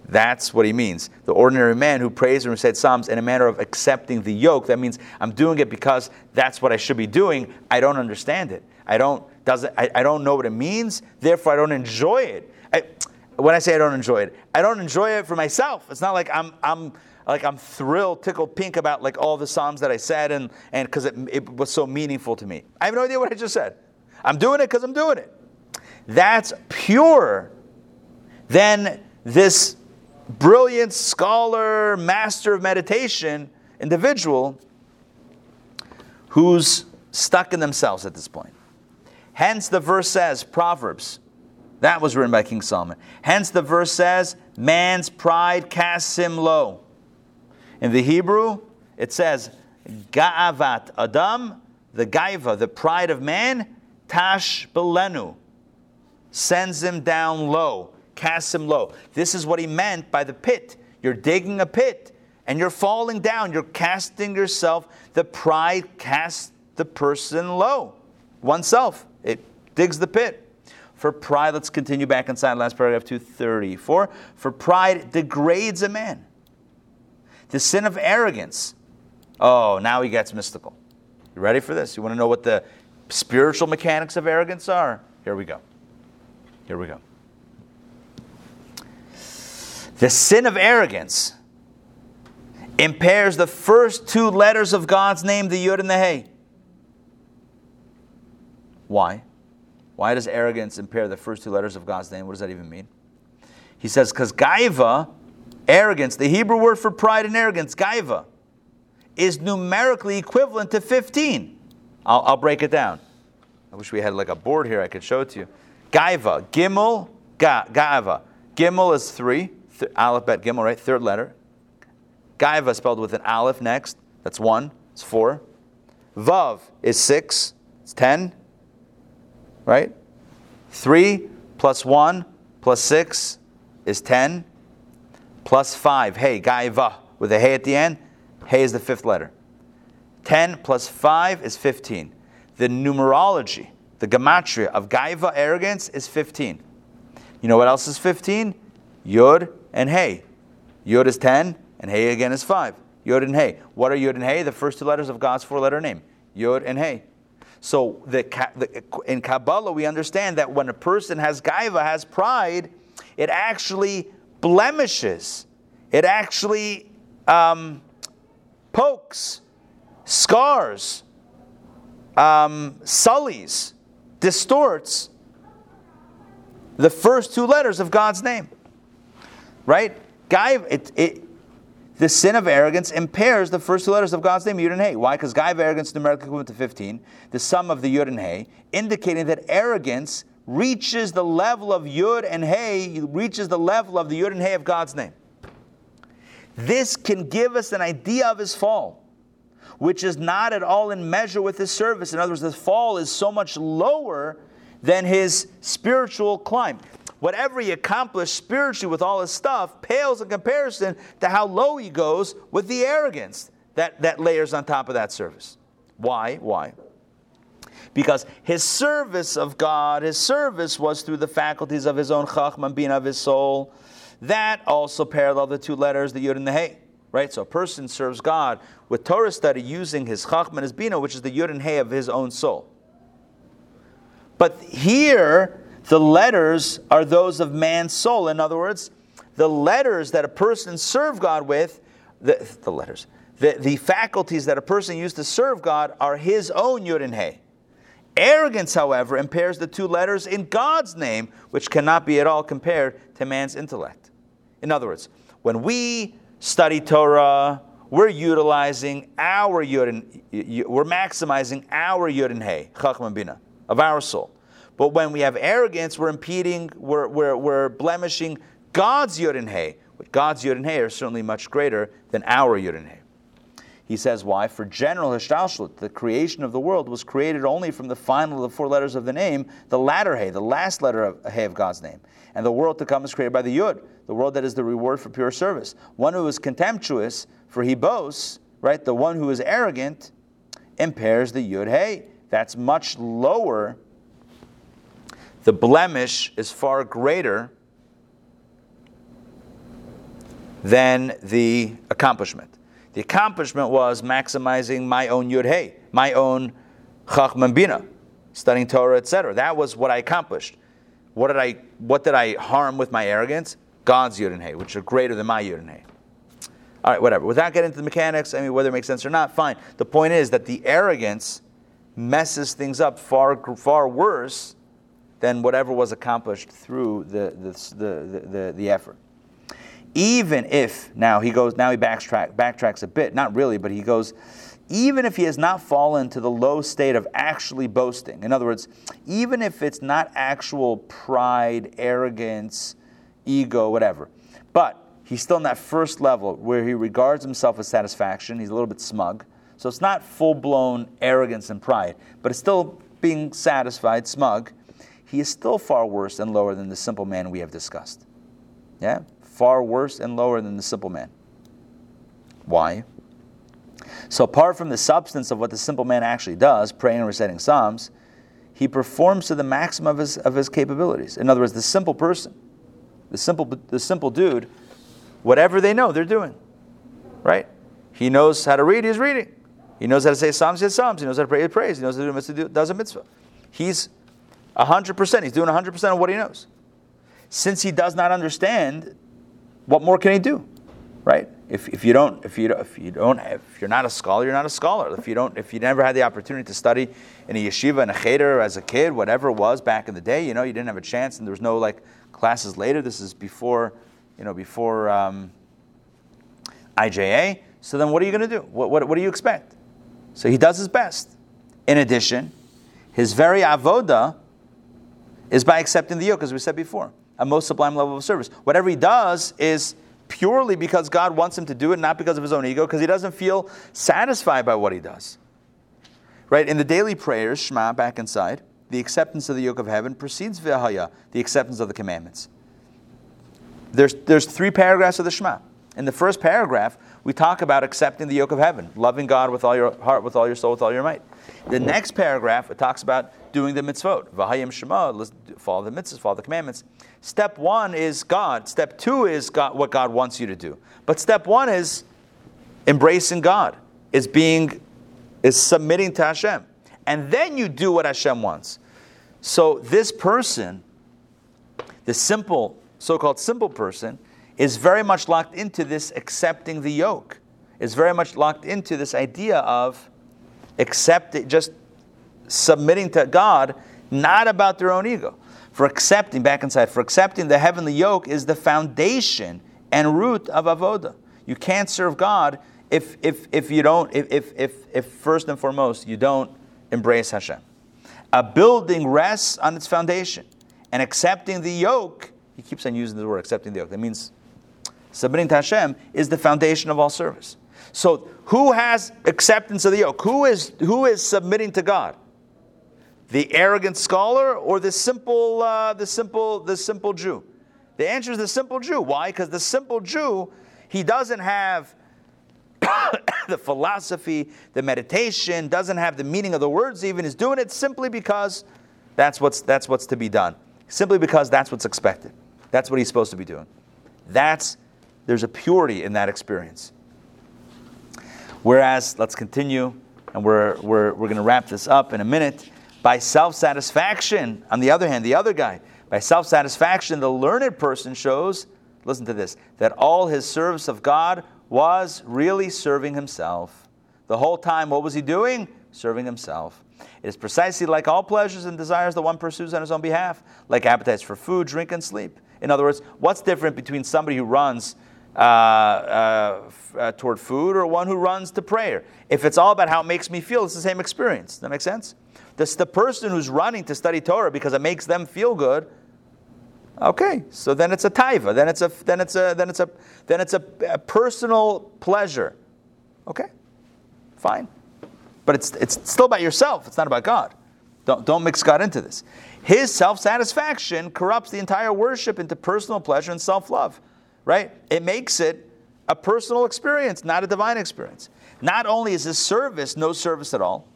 That's what he means. The ordinary man who prays and recites Psalms in a manner of accepting the yoke, that means I'm doing it because that's what I should be doing. I don't understand it. I don't, does it, I, I don't know what it means, therefore I don't enjoy it. I, when I say I don't enjoy it, I don't enjoy it for myself. It's not like I'm I'm like I'm thrilled, tickled pink about like all the psalms that I said and and because it, it was so meaningful to me. I have no idea what I just said. I'm doing it because I'm doing it. That's purer than this brilliant scholar, master of meditation individual who's stuck in themselves at this point. Hence, the verse says, Proverbs, that was written by King Solomon. Hence, the verse says, man's pride casts him low. In the Hebrew, it says, Ga'avat Adam, the gaiva, the pride of man, tashpilenu, sends him down low, casts him low. This is what he meant by the pit. You're digging a pit and you're falling down. You're casting yourself. The pride casts the person low, oneself. It digs the pit. For pride, let's continue back inside last paragraph 234. For pride degrades a man. The sin of arrogance. Oh, now he gets mystical. You ready for this? You want to know what the spiritual mechanics of arrogance are? Here we go. Here we go. The sin of arrogance impairs the first two letters of God's name, the Yud and the Hey. Why? Why does arrogance impair the first two letters of God's name? What does that even mean? He says, because gaiva, arrogance, the Hebrew word for pride and arrogance, gaiva, is numerically equivalent to 15. I'll, I'll break it down. I wish we had like a board here I could show it to you. Gaiva, Gimel, ga, Gaiva. Gimel is three, th- Aleph, Bet, Gimel, right? Third letter. Gaiva spelled with an Aleph next. That's one. It's four. Vav is six. It's ten. Right? Three plus one plus six is ten. Plus five. Hey, Gaiva with a hey at the end. Hey is the fifth letter. 10 plus 5 is 15. The numerology, the gematria of gaiva, arrogance, is 15. You know what else is 15? Yod and Hey. Yod is 10, and Hey again is 5. Yod and Hey. What are Yod and Hey? The first two letters of God's four letter name. Yod and Hey. So the, the, in Kabbalah, we understand that when a person has gaiva, has pride, it actually blemishes. It actually um, pokes, scars, um, sullies, distorts the first two letters of God's name. Right? Guy, it, it, the sin of arrogance impairs the first two letters of God's name, Yud and Hey. Why? Because Guy arrogance numerically equivalent to 15, the sum of the Yud and Hey, indicating that arrogance reaches the level of Yud and Hey, reaches the level of the Yud and Hey of God's name. This can give us an idea of his fall, which is not at all in measure with his service. In other words, his fall is so much lower than his spiritual climb. Whatever he accomplished spiritually with all his stuff pales in comparison to how low he goes with the arrogance that, that layers on top of that service. Why? Why? Because his service of God, his service was through the faculties of his own chachman, being of his soul. That also parallel the two letters, the yud and the hey. Right? So a person serves God with Torah study using his chachman, his bina, which is the yud and hey of his own soul. But here, the letters are those of man's soul. In other words, the letters that a person serve God with, the, the letters, the, the faculties that a person used to serve God are his own yud and hey. Arrogance, however, impairs the two letters in God's name, which cannot be at all compared to man's intellect. In other words, when we study Torah, we're utilizing our yud and, we're maximizing our yud and hey, chacham bina, of our soul. But when we have arrogance, we're impeding, we're, we're, we're blemishing God's yud and hey. God's yud and hey are certainly much greater than our yud and hey. He says, why? For general hishtalshelut, the creation of the world was created only from the final of the four letters of the name, the latter hey, the last letter of hey of God's name. And the world to come is created by the yud, the world that is the reward for pure service. One who is contemptuous, for he boasts, right? The one who is arrogant impairs the yud hey. That's much lower. The blemish is far greater than the accomplishment. The accomplishment was maximizing my own Yud Hey, my own Chachman Bina, studying Torah, etc. That was what I accomplished. What did I what did I harm with my arrogance? God's Yud Hey, which are greater than my Yud Hey. All right, whatever. Without getting into the mechanics, I mean, whether it makes sense or not, fine. The point is that the arrogance messes things up far, far worse than whatever was accomplished through the, the, the, the, the effort. Even if, now he goes, now he backtrack, backtracks a bit, not really, but he goes, even if he has not fallen to the low state of actually boasting, in other words, even if it's not actual pride, arrogance, ego, whatever, but he's still in that first level where he regards himself with satisfaction, he's a little bit smug. So it's not full blown arrogance and pride, but it's still being satisfied, smug. He is still far worse and lower than the simple man we have discussed. Yeah? Far worse and lower than the simple man. Why? So, apart from the substance of what the simple man actually does, praying and reciting Psalms, he performs to the maximum of his, of his capabilities. In other words, the simple person, the simple, the simple dude, whatever they know, they're doing. Right? He knows how to read, he's reading. He knows how to say Psalms, he says Psalms. He knows how to pray, he prays. He knows how to do mitzvah, does a mitzvah. He's 100%. He's doing 100% of what he knows. Since he does not understand, what more can he do? Right? If, if you don't, if you, if you don't, if you're not a scholar, you're not a scholar. If you don't, if you never had the opportunity to study in a yeshiva and a cheder as a kid, whatever it was back in the day, you know, you didn't have a chance, and there was no like classes later. This is before, you know, before um, IJA. So then, what are you going to do? What, what, what do you expect? So he does his best. In addition, his very avoda is by accepting the yoke, as we said before, a most sublime level of service. Whatever he does is purely because God wants him to do it, not because of his own ego, because he doesn't feel satisfied by what he does. Right? In the daily prayers, Shema, back inside, the acceptance of the yoke of heaven precedes Vihaya, the acceptance of the commandments. There's, there's three paragraphs of the Shema. In the first paragraph, we talk about accepting the yoke of heaven, loving God with all your heart, with all your soul, with all your might. The next paragraph, it talks about doing the mitzvot. Vahayim Shema, follow the mitzvahs, follow the commandments. Step one is God. Step two is God, what God wants you to do. But step one is embracing God, is being, is submitting to Hashem. And then you do what Hashem wants. So this person, the simple, so-called simple person, is very much locked into this accepting the yoke, is very much locked into this idea of accepting, just submitting to God, not about their own ego. For accepting, back inside, for accepting the heavenly yoke is the foundation and root of avoda. You can't serve God if, if, if you don't, if, if, if, if first and foremost you don't embrace Hashem. A building rests on its foundation, and accepting the yoke, he keeps on using the word accepting the yoke. That means submitting to Hashem is the foundation of all service. So, who has acceptance of the yoke? Who is, who is submitting to God? The arrogant scholar or the simple, uh, the simple, the simple Jew? The answer is the simple Jew. Why? Because the simple Jew, he doesn't have (coughs) the philosophy, the meditation, doesn't have the meaning of the words even, is doing it simply because that's what's, that's what's to be done. Simply because that's what's expected. That's what he's supposed to be doing. That's there's a purity in that experience. Whereas, let's continue, and we're, we're, we're going to wrap this up in a minute. By self satisfaction, on the other hand, the other guy, by self satisfaction, the learned person shows, listen to this, that all his service of God was really serving himself. The whole time, what was he doing? Serving himself. It is precisely like all pleasures and desires that one pursues on his own behalf, like appetites for food, drink, and sleep. In other words, what's different between somebody who runs uh, uh, uh, toward food or one who runs to prayer. If it's all about how it makes me feel, it's the same experience. Does that make sense? This, the person who's running to study Torah because it makes them feel good. Okay, so then it's a taiva. Then it's a then it's a then it's a then it's a, a personal pleasure. Okay, fine, but it's it's still about yourself. It's not about God. Don't don't mix God into this. His self satisfaction corrupts the entire worship into personal pleasure and self love right? It makes it a personal experience, not a divine experience. Not only is his service no service at all,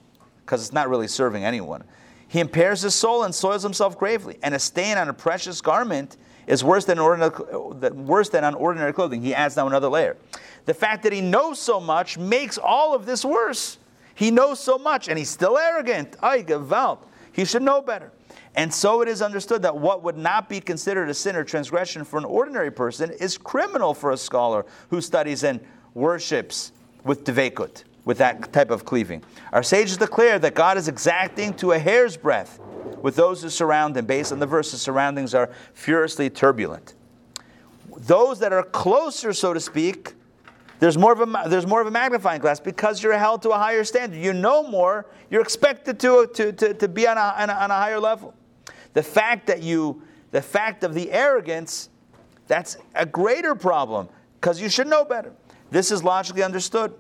because it's not really serving anyone, he impairs his soul and soils himself gravely. And a stain on a precious garment is worse than, ordinary, worse than on ordinary clothing. He adds now another layer. The fact that he knows so much makes all of this worse. He knows so much, and he's still arrogant. Ay, gewalt. He should know better. And so it is understood that what would not be considered a sin or transgression for an ordinary person is criminal for a scholar who studies and worships with devekut, with that type of cleaving. Our sages declare that God is exacting to a hair's breadth with those who surround him. Based on the verse, the surroundings are furiously turbulent. Those that are closer, so to speak, there's more, of a, there's more of a magnifying glass because you're held to a higher standard. You know more, you're expected to, to, to, to be on a, on, a, on a higher level. The fact that you, the fact of the arrogance, that's a greater problem because you should know better. This is logically understood.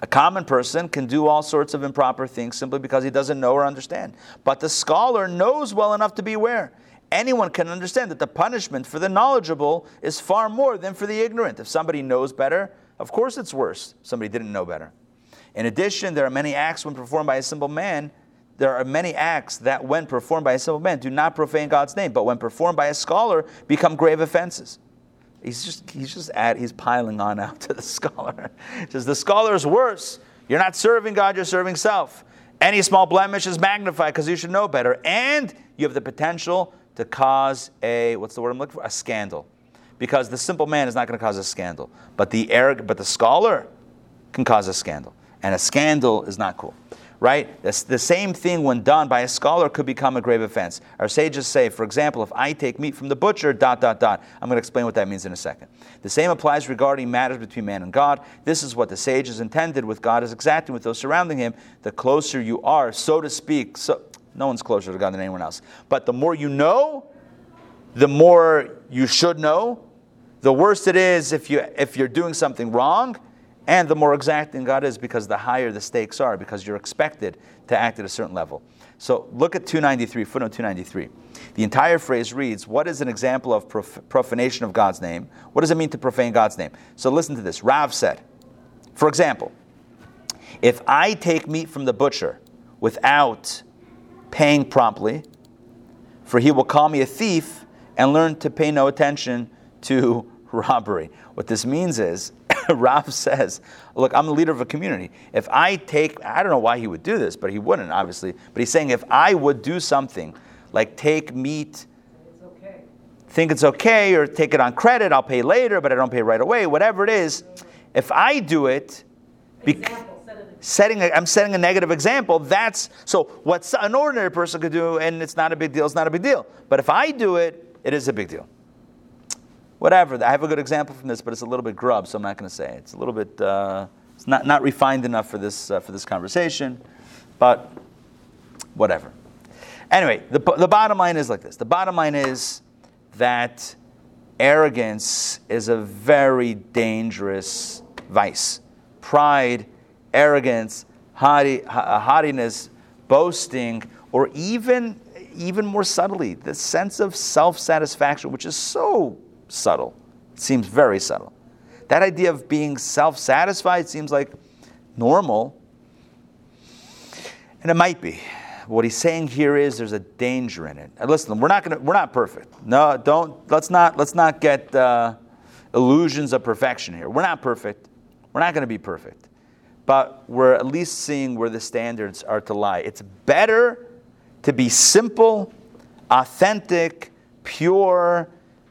A common person can do all sorts of improper things simply because he doesn't know or understand. But the scholar knows well enough to be aware. Anyone can understand that the punishment for the knowledgeable is far more than for the ignorant. If somebody knows better, of course it's worse. Somebody didn't know better. In addition, there are many acts when performed by a simple man. There are many acts that, when performed by a simple man, do not profane God's name, but when performed by a scholar, become grave offenses. He's just he's just at he's piling on out (laughs) to the scholar. Says the scholar is worse. You're not serving God, you're serving self. Any small blemish is magnified because you should know better, and you have the potential to cause a what's the word I'm looking for? A scandal, because the simple man is not going to cause a scandal, but the arrogant, but the scholar can cause a scandal, and a scandal is not cool right? The, the same thing, when done by a scholar, could become a grave offense. Our sages say, for example, if I take meat from the butcher, dot, dot, dot. I'm going to explain what that means in a second. The same applies regarding matters between man and God. This is what the sages intended with God is exacting with those surrounding him. The closer you are, so to speak, so, no one's closer to God than anyone else. But the more you know, the more you should know. The worse it is if, you, if you're doing something wrong and the more exacting God is because the higher the stakes are, because you're expected to act at a certain level. So look at 293, footnote 293. The entire phrase reads, What is an example of prof- profanation of God's name? What does it mean to profane God's name? So listen to this. Rav said, For example, if I take meat from the butcher without paying promptly, for he will call me a thief and learn to pay no attention to (laughs) robbery. What this means is (laughs) Rav says, Look, I'm the leader of a community. If I take, I don't know why he would do this, but he wouldn't, obviously. But he's saying, if I would do something like take meat, think it's okay, or take it on credit, I'll pay later, but I don't pay right away, whatever it is, if I do it, bec- Example, set it- setting a, I'm setting a negative example. That's so what an ordinary person could do, and it's not a big deal. It's not a big deal. But if I do it, it is a big deal whatever. I have a good example from this, but it's a little bit grub, so I'm not going to say it. It's a little bit, uh, it's not, not refined enough for this, uh, for this conversation, but whatever. Anyway, the, the bottom line is like this the bottom line is that arrogance is a very dangerous vice. Pride, arrogance, haughty, haughtiness, boasting, or even, even more subtly, the sense of self satisfaction, which is so subtle. It seems very subtle. That idea of being self satisfied seems like normal, and it might be. What he's saying here is there's a danger in it. And listen, we're not gonna, we're not perfect. No, don't. Let's not let's not get uh, illusions of perfection here. We're not perfect. We're not going to be perfect, but we're at least seeing where the standards are to lie. It's better to be simple, authentic, pure,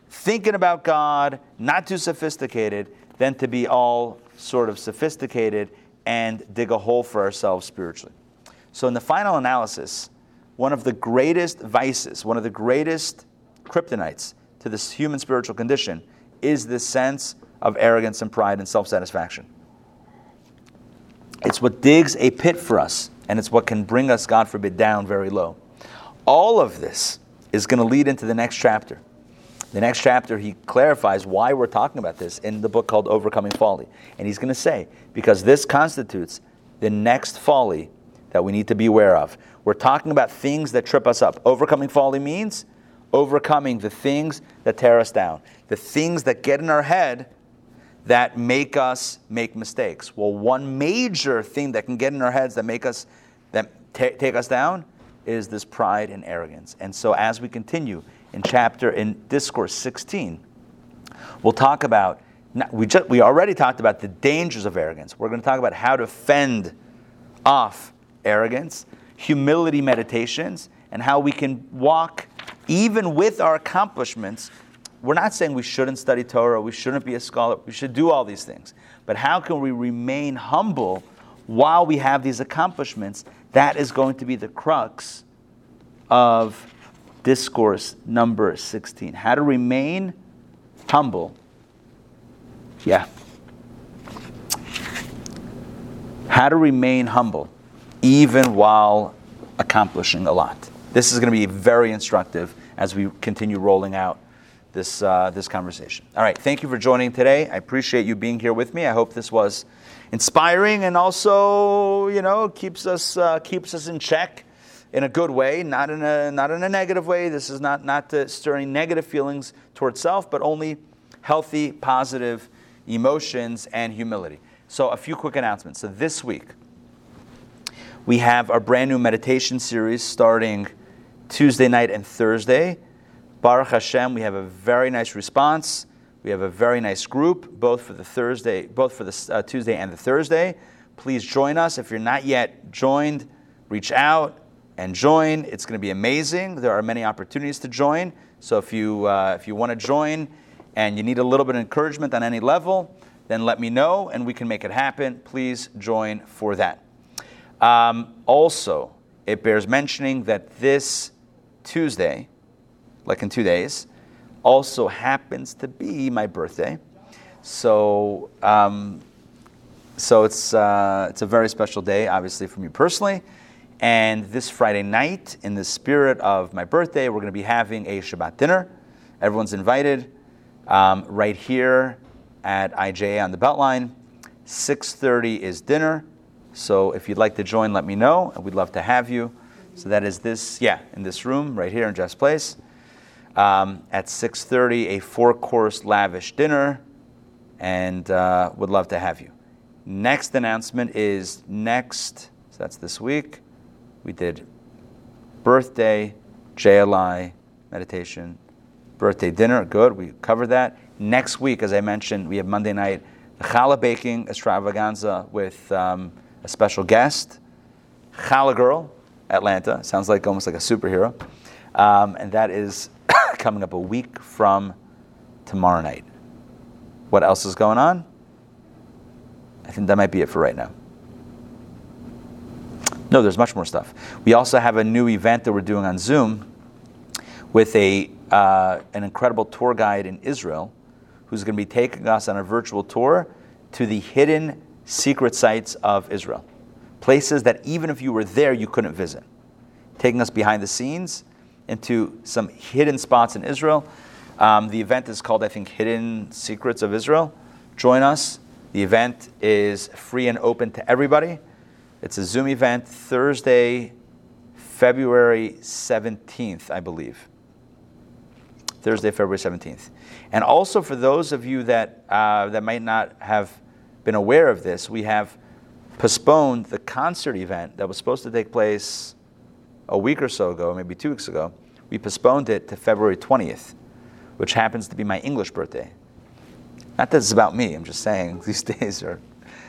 thinking about God, not too sophisticated, than to be all sort of sophisticated and dig a hole for ourselves spiritually. So, in the final analysis, one of the greatest vices, one of the greatest kryptonites to this human spiritual condition is this sense of arrogance and pride and self satisfaction. It's what digs a pit for us, and it's what can bring us, God forbid, down very low. All of this is going to lead into the next chapter. The next chapter, he clarifies why we're talking about this in the book called Overcoming Folly. And he's going to say, because this constitutes the next folly that we need to be aware of. We're talking about things that trip us up. Overcoming folly means overcoming the things that tear us down, the things that get in our head that make us make mistakes. Well, one major thing that can get in our heads that make us that ta- take us down is this pride and arrogance. And so as we continue in chapter in discourse 16, we'll talk about we just we already talked about the dangers of arrogance. We're going to talk about how to fend off arrogance, humility meditations, and how we can walk even with our accomplishments. We're not saying we shouldn't study Torah, we shouldn't be a scholar, we should do all these things. But how can we remain humble while we have these accomplishments? That is going to be the crux of discourse number 16. How to remain humble. Yeah. How to remain humble even while accomplishing a lot. This is going to be very instructive as we continue rolling out this, uh, this conversation. All right, thank you for joining today. I appreciate you being here with me. I hope this was inspiring and also, you know, keeps us, uh, keeps us in check in a good way, not in a, not in a negative way. This is not, not stirring negative feelings towards self, but only healthy, positive emotions and humility. So, a few quick announcements. So, this week, we have our brand new meditation series starting Tuesday night and Thursday. Baruch Hashem, we have a very nice response. We have a very nice group, both for the Thursday, both for the uh, Tuesday and the Thursday. Please join us. If you're not yet joined, reach out and join. It's going to be amazing. There are many opportunities to join. So if you uh, if you want to join and you need a little bit of encouragement on any level, then let me know and we can make it happen. Please join for that. Um, also, it bears mentioning that this Tuesday, like in two days, also happens to be my birthday. So, um, so it's, uh, it's a very special day, obviously, for me personally. And this Friday night, in the spirit of my birthday, we're going to be having a Shabbat dinner. Everyone's invited um, right here at IJA on the Beltline. 6:30 is dinner. So if you'd like to join, let me know, and we'd love to have you. So that is this, yeah, in this room right here in Jeff's Place. Um, at 6:30, a four-course lavish dinner, and uh, would love to have you. Next announcement is next. So that's this week. We did birthday, JLI, meditation, birthday dinner. Good, we covered that. Next week, as I mentioned, we have Monday night challah baking extravaganza with um, a special guest, challah girl, Atlanta. Sounds like almost like a superhero. Um, and that is (coughs) coming up a week from tomorrow night. What else is going on? I think that might be it for right now. No, there's much more stuff. We also have a new event that we're doing on Zoom with a, uh, an incredible tour guide in Israel who's going to be taking us on a virtual tour to the hidden secret sites of Israel. Places that even if you were there, you couldn't visit. Taking us behind the scenes into some hidden spots in Israel. Um, the event is called, I think, Hidden Secrets of Israel. Join us. The event is free and open to everybody. It's a Zoom event Thursday, February 17th, I believe. Thursday, February 17th. And also for those of you that, uh, that might not have been aware of this, we have postponed the concert event that was supposed to take place a week or so ago, maybe two weeks ago. We postponed it to February 20th, which happens to be my English birthday. Not that it's about me, I'm just saying (laughs) these days are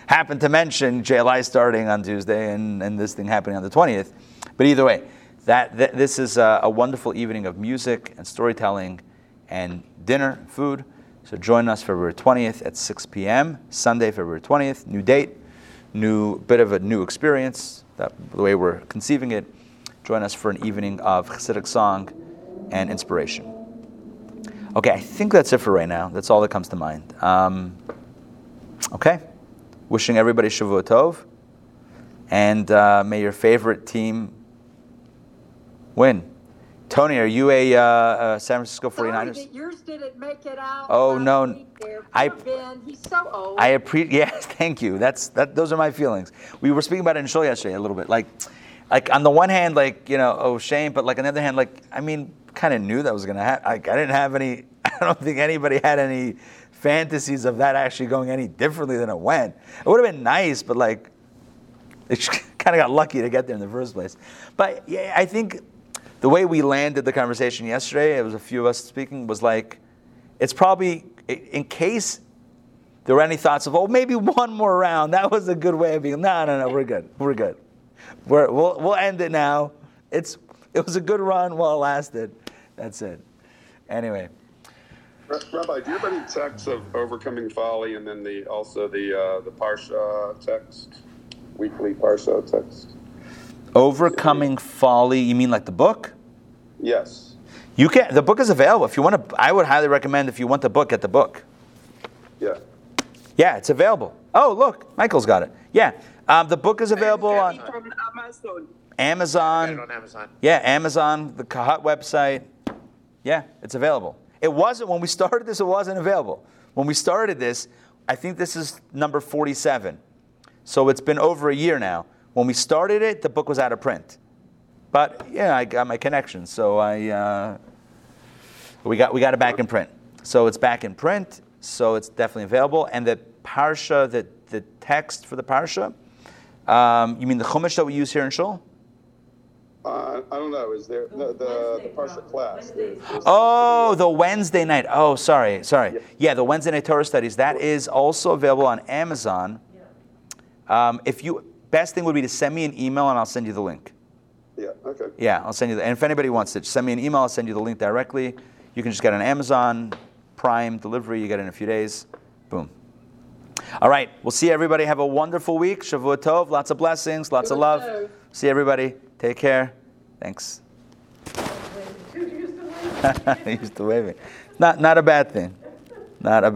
happen to mention JLI starting on Tuesday and, and this thing happening on the 20th. But either way, that, this is a, a, wonderful evening of music and storytelling and dinner, food. So join us February 20th at 6 p.m. Sunday, February 20th. New date, new bit of a new experience. That the way we're conceiving it. Join us for an evening of Hasidic song and inspiration. Okay, I think that's it for right now. That's all that comes to mind. Um, okay. Wishing everybody Shavua Tov. And uh, may your favorite team win. Tony, are you a, uh, San Francisco 49ers? Sorry yours didn't make it out. Oh, no. I- Ben, he's so old. I appreciate. (laughs) Yes, thank you. That's that. Those are my feelings. We were speaking about it in show yesterday a little bit. Like, like on the one hand, like you know, oh shame, but like on the other hand, like I mean, kind of knew that was gonna happen. Like I didn't have any. (laughs) I don't think anybody had any fantasies of that actually going any differently than it went. It would have been nice, but like, it (laughs) kind of got lucky to get there in the first place. But yeah, I think the way we landed the conversation yesterday, it was a few of us speaking, was like, it's probably in case there were any thoughts of, oh, maybe one more round. (laughs) That was a good way of being. No, no, no, we're good. We're good. We're, we'll we'll end it now. It's It was a good run while it lasted. That's it. Anyway, Rabbi, do you have any texts of overcoming folly, and then the also the uh, the parsha text, weekly parsha text? overcoming folly. You mean like the book? Yes. You can. The book is available. If you want to, I would highly recommend. If you want the book, get the book. Yeah. Yeah, it's available. Oh, look, Michael's got it. Yeah, um, the book is available on Amazon. I got it Amazon. on Amazon. Yeah, Amazon, the Kehot website. Yeah, it's available. It wasn't when we started this. It wasn't available when we started this. I think this is number forty-seven, so it's been over a year now. When we started it, the book was out of print, but yeah, I got my connection, so I uh, we got we got it back in print. So it's back in print, so it's definitely available. And the parsha, the the text for the parsha, um, you mean the chumash that we use here in shul? Uh, I don't know. Is there the the, the Wednesday parsha class? Wednesdays. There's- Oh, the Wednesday night. Oh, sorry, sorry. Yeah, the Wednesday night Torah studies. That is also available on Amazon. Yeah. Um, if you, best thing would be to send me an email and I'll send you the link. Yeah. Okay. Yeah, I'll send you. The, and if anybody wants it, send me an email. I'll send you the link directly. You can just get it on Amazon Prime delivery. You get it in a few days. Boom. All right. We'll see everybody. Have a wonderful week. Shavua tov. Lots of blessings. Lots of love. See everybody. Take care. Thanks. (laughs) Used to waving. Not not a bad thing. Not a.